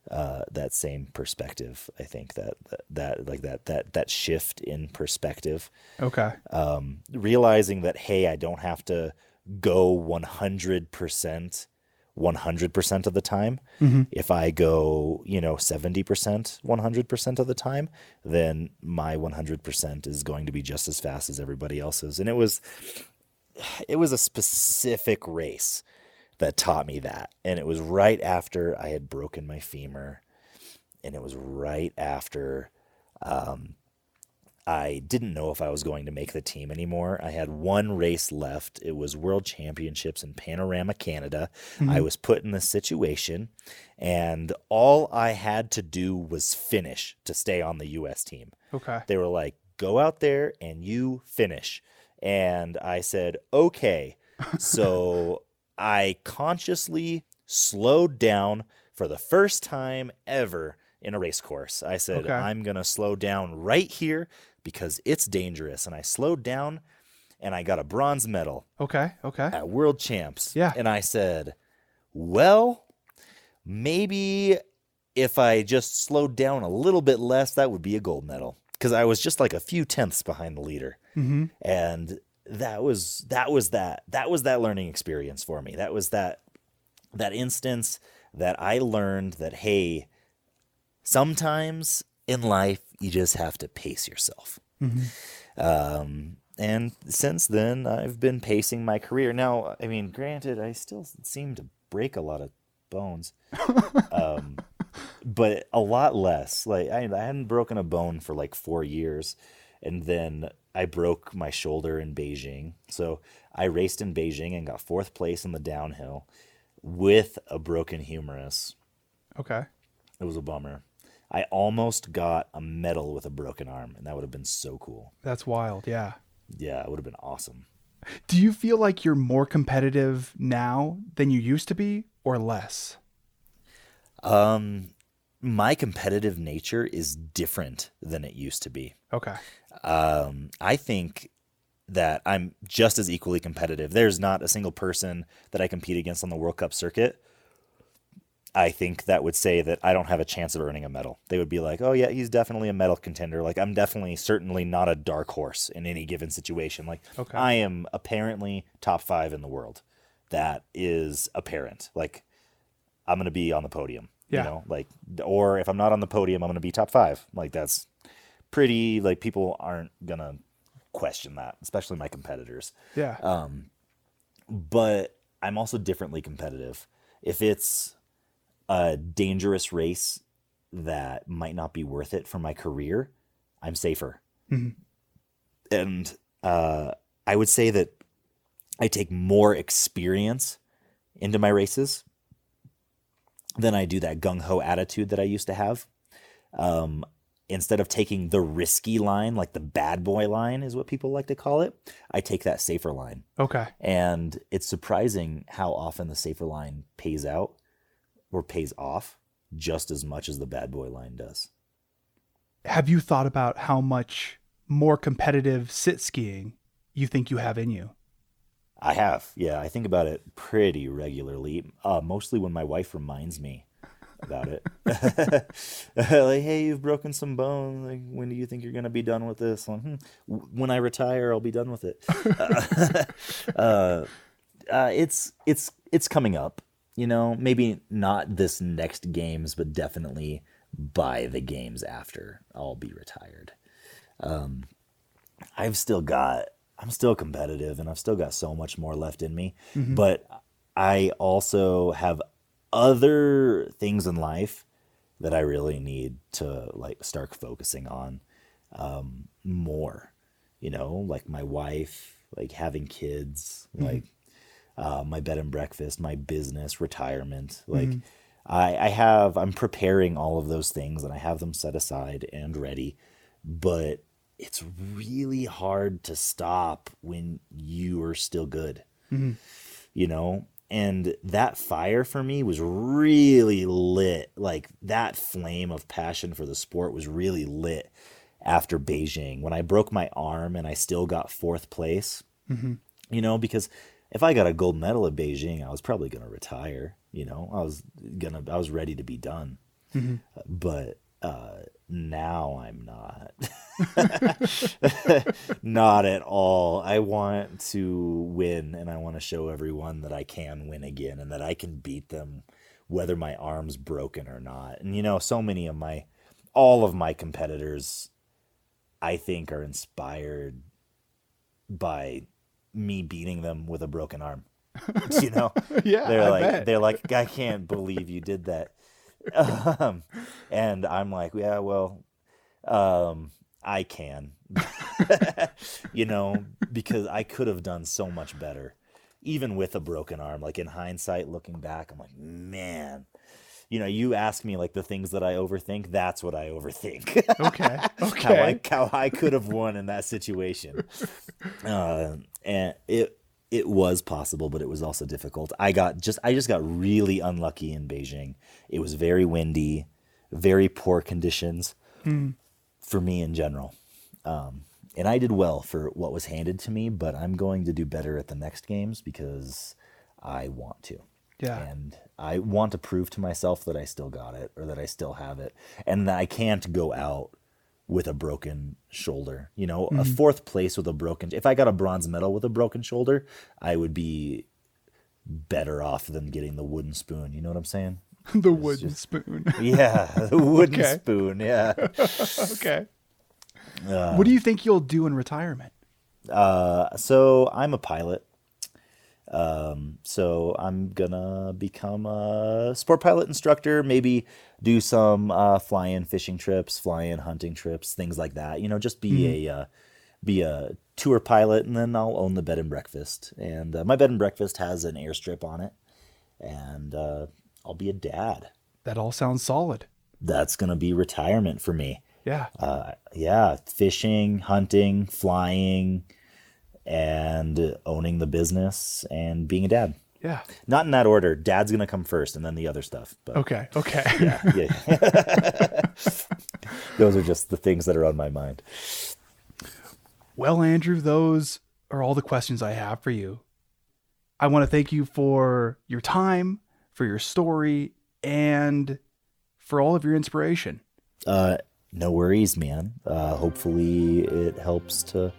A: uh, that same perspective. I think that that, that like that that that shift in perspective.
B: Okay.
A: um, realizing that hey, I don't have to go one hundred percent, one hundred percent of the time. If I go, you know, seventy percent, one hundred percent of the time, then my one hundred percent is going to be just as fast as everybody else's. And it was, it was a specific race that taught me that, and it was right after I had broken my femur, and it was right after. Um, I didn't know if I was going to make the team anymore. I had one race left. It was World Championships in Panorama, Canada. I mm-hmm. was put in this situation, and all I had to do was finish to stay on the U.S. team.
B: Okay.
A: They were like, go out there and you finish. And I said, okay. So I consciously slowed down for the first time ever in a race course. I said,
B: Okay.
A: I'm going to slow down right here because it's dangerous. And I slowed down and I got a bronze medal
B: Okay. Okay.
A: at World Champs.
B: Yeah.
A: And I said, well, maybe if I just slowed down a little bit less, that would be a gold medal. Because I was just like a few tenths behind the leader.
B: Mm-hmm.
A: And that was that was that that was that learning experience for me. That was that that instance that I learned that hey, sometimes in life you just have to pace yourself. Um, and since then, I've been pacing my career. Now, I mean, granted, I still seem to break a lot of bones, um, but a lot less. Like I, I hadn't broken a bone for like four years, and then I broke my shoulder in Beijing. So I raced in Beijing and got fourth place in the downhill with a broken humerus.
B: Okay.
A: It was a bummer. I almost got a medal with a broken arm, and that would have been so cool.
B: That's wild. Yeah.
A: Yeah, it would have been awesome.
B: Do you feel like you're more competitive now than you used to be or less?
A: Um, my competitive nature is different than it used to be.
B: Okay.
A: Um, I think that I'm just as equally competitive. There's not a single person that I compete against on the World Cup circuit. I think that would say that I don't have a chance of earning a medal. They would be like, "Oh yeah, he's definitely a medal contender." Like I'm definitely certainly not a dark horse in any given situation. Like
B: Okay.
A: I am apparently top 5 in the world. That is apparent. Like I'm going to be on the podium,
B: Yeah.
A: you know, like or if I'm not on the podium, I'm going to be top 5. Like that's pretty like people aren't going to question that, especially my competitors
B: Yeah.
A: Um, but I'm also differently competitive. If it's a dangerous race that might not be worth it for my career, I'm safer. And uh, I would say that I take more experience into my races than I do that gung ho attitude that I used to have. Um, instead of taking the risky line, like the bad boy line is what people like to call it, I take that safer line.
B: Okay.
A: And it's surprising how often the safer line pays out or pays off just as much as the bad boy line does.
B: Have you thought about how much more competitive sit skiing you think you have in you?
A: I have. Yeah, I think about it pretty regularly, uh, mostly when my wife reminds me about it. like, hey, you've broken some bones. Like, when do you think you're going to be done with this? Like, hmm, when I retire, I'll be done with it. uh, uh, it's it's it's coming up. You know, maybe not this next games, but definitely by the games after I'll be retired. Um, I've still got I'm still competitive and I've still got so much more left in me,
B: Mm-hmm.
A: but I also have other things in life that I really need to like start focusing on um, more. You know, like my wife, like having kids, like uh, my bed and breakfast, my business, retirement. Mm-hmm. Like I, I have, I'm preparing all of those things and I have them set aside and ready. But it's really hard to stop when you are still good mm-hmm. you know and that fire for me was really lit like that flame of passion for the sport was really lit after beijing when i broke my arm and i still got fourth place mm-hmm. you know because if i got a gold medal at beijing i was probably going to retire you know i was gonna i was ready to be done but uh now i'm not not at all. I want to win and I want to show everyone that I can win again and that I can beat them whether my arm's broken or not. And you know, so many of my all of my competitors I think are inspired by me beating them with a broken arm. you know?
B: Yeah,
A: They're
B: I
A: like
B: bet.
A: they're like I can't believe you did that. Um, and I'm like, yeah, well, um, I can, you know, because I could have done so much better, even with a broken arm. Like in hindsight, looking back, I'm like, man, you know, you ask me like the things that I overthink. That's what I overthink.
B: Okay.
A: how
B: Okay.
A: I how I could have won in that situation. Uh, and it it was possible, but it was also difficult. I got just I just got really unlucky in Beijing. It was very windy, very poor conditions for me in general. Um, and I did well for what was handed to me, but I'm going to do better at the next games because I want to.
B: Yeah.
A: And I want to prove to myself that I still got it or that I still have it and that I can't go out with a broken shoulder. You know, a fourth place with a broken if I got a bronze medal with a broken shoulder, I would be better off than getting the wooden spoon. You know what I'm saying?
B: the wooden spoon.
A: Yeah, the wooden
B: Okay.
A: spoon. Yeah.
B: okay. what do you think you'll do in retirement?
A: Uh, so I'm a pilot. Um, so I'm gonna become a sport pilot instructor. Maybe do some uh, fly-in fishing trips, fly-in hunting trips, things like that. You know, just be a uh, be a tour pilot, and then I'll own the bed and breakfast. And uh, my bed and breakfast has an airstrip on it, and uh, I'll be a dad.
B: That all sounds solid.
A: That's gonna be retirement for me.
B: Yeah.
A: uh, yeah, fishing, hunting, flying, and owning the business and being a dad.
B: Yeah.
A: Not in that order. Dad's gonna come first, and then the other stuff. But
B: Okay. Okay.
A: yeah, those are just the things that are on my mind.
B: Well, Andrew, those are all the questions I have for you. I want to thank you for your time, for your story, and for all of your inspiration.
A: Uh, no worries, man. Uh, hopefully, it helps to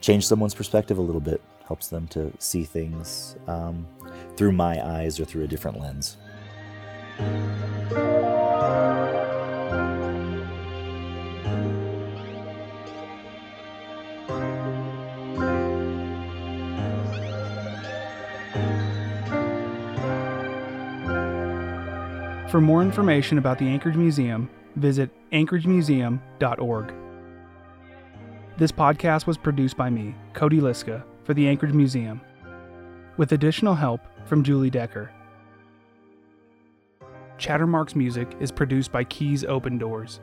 A: change someone's perspective a little bit. Helps them to see things um, through my eyes or through a different lens.
B: For more information about the Anchorage Museum, visit anchoragemuseum.org. This podcast was produced by me, Cody Liska, for the Anchorage Museum, with additional help from Julie Decker. Chattermark's music is produced by Keys Open Doors.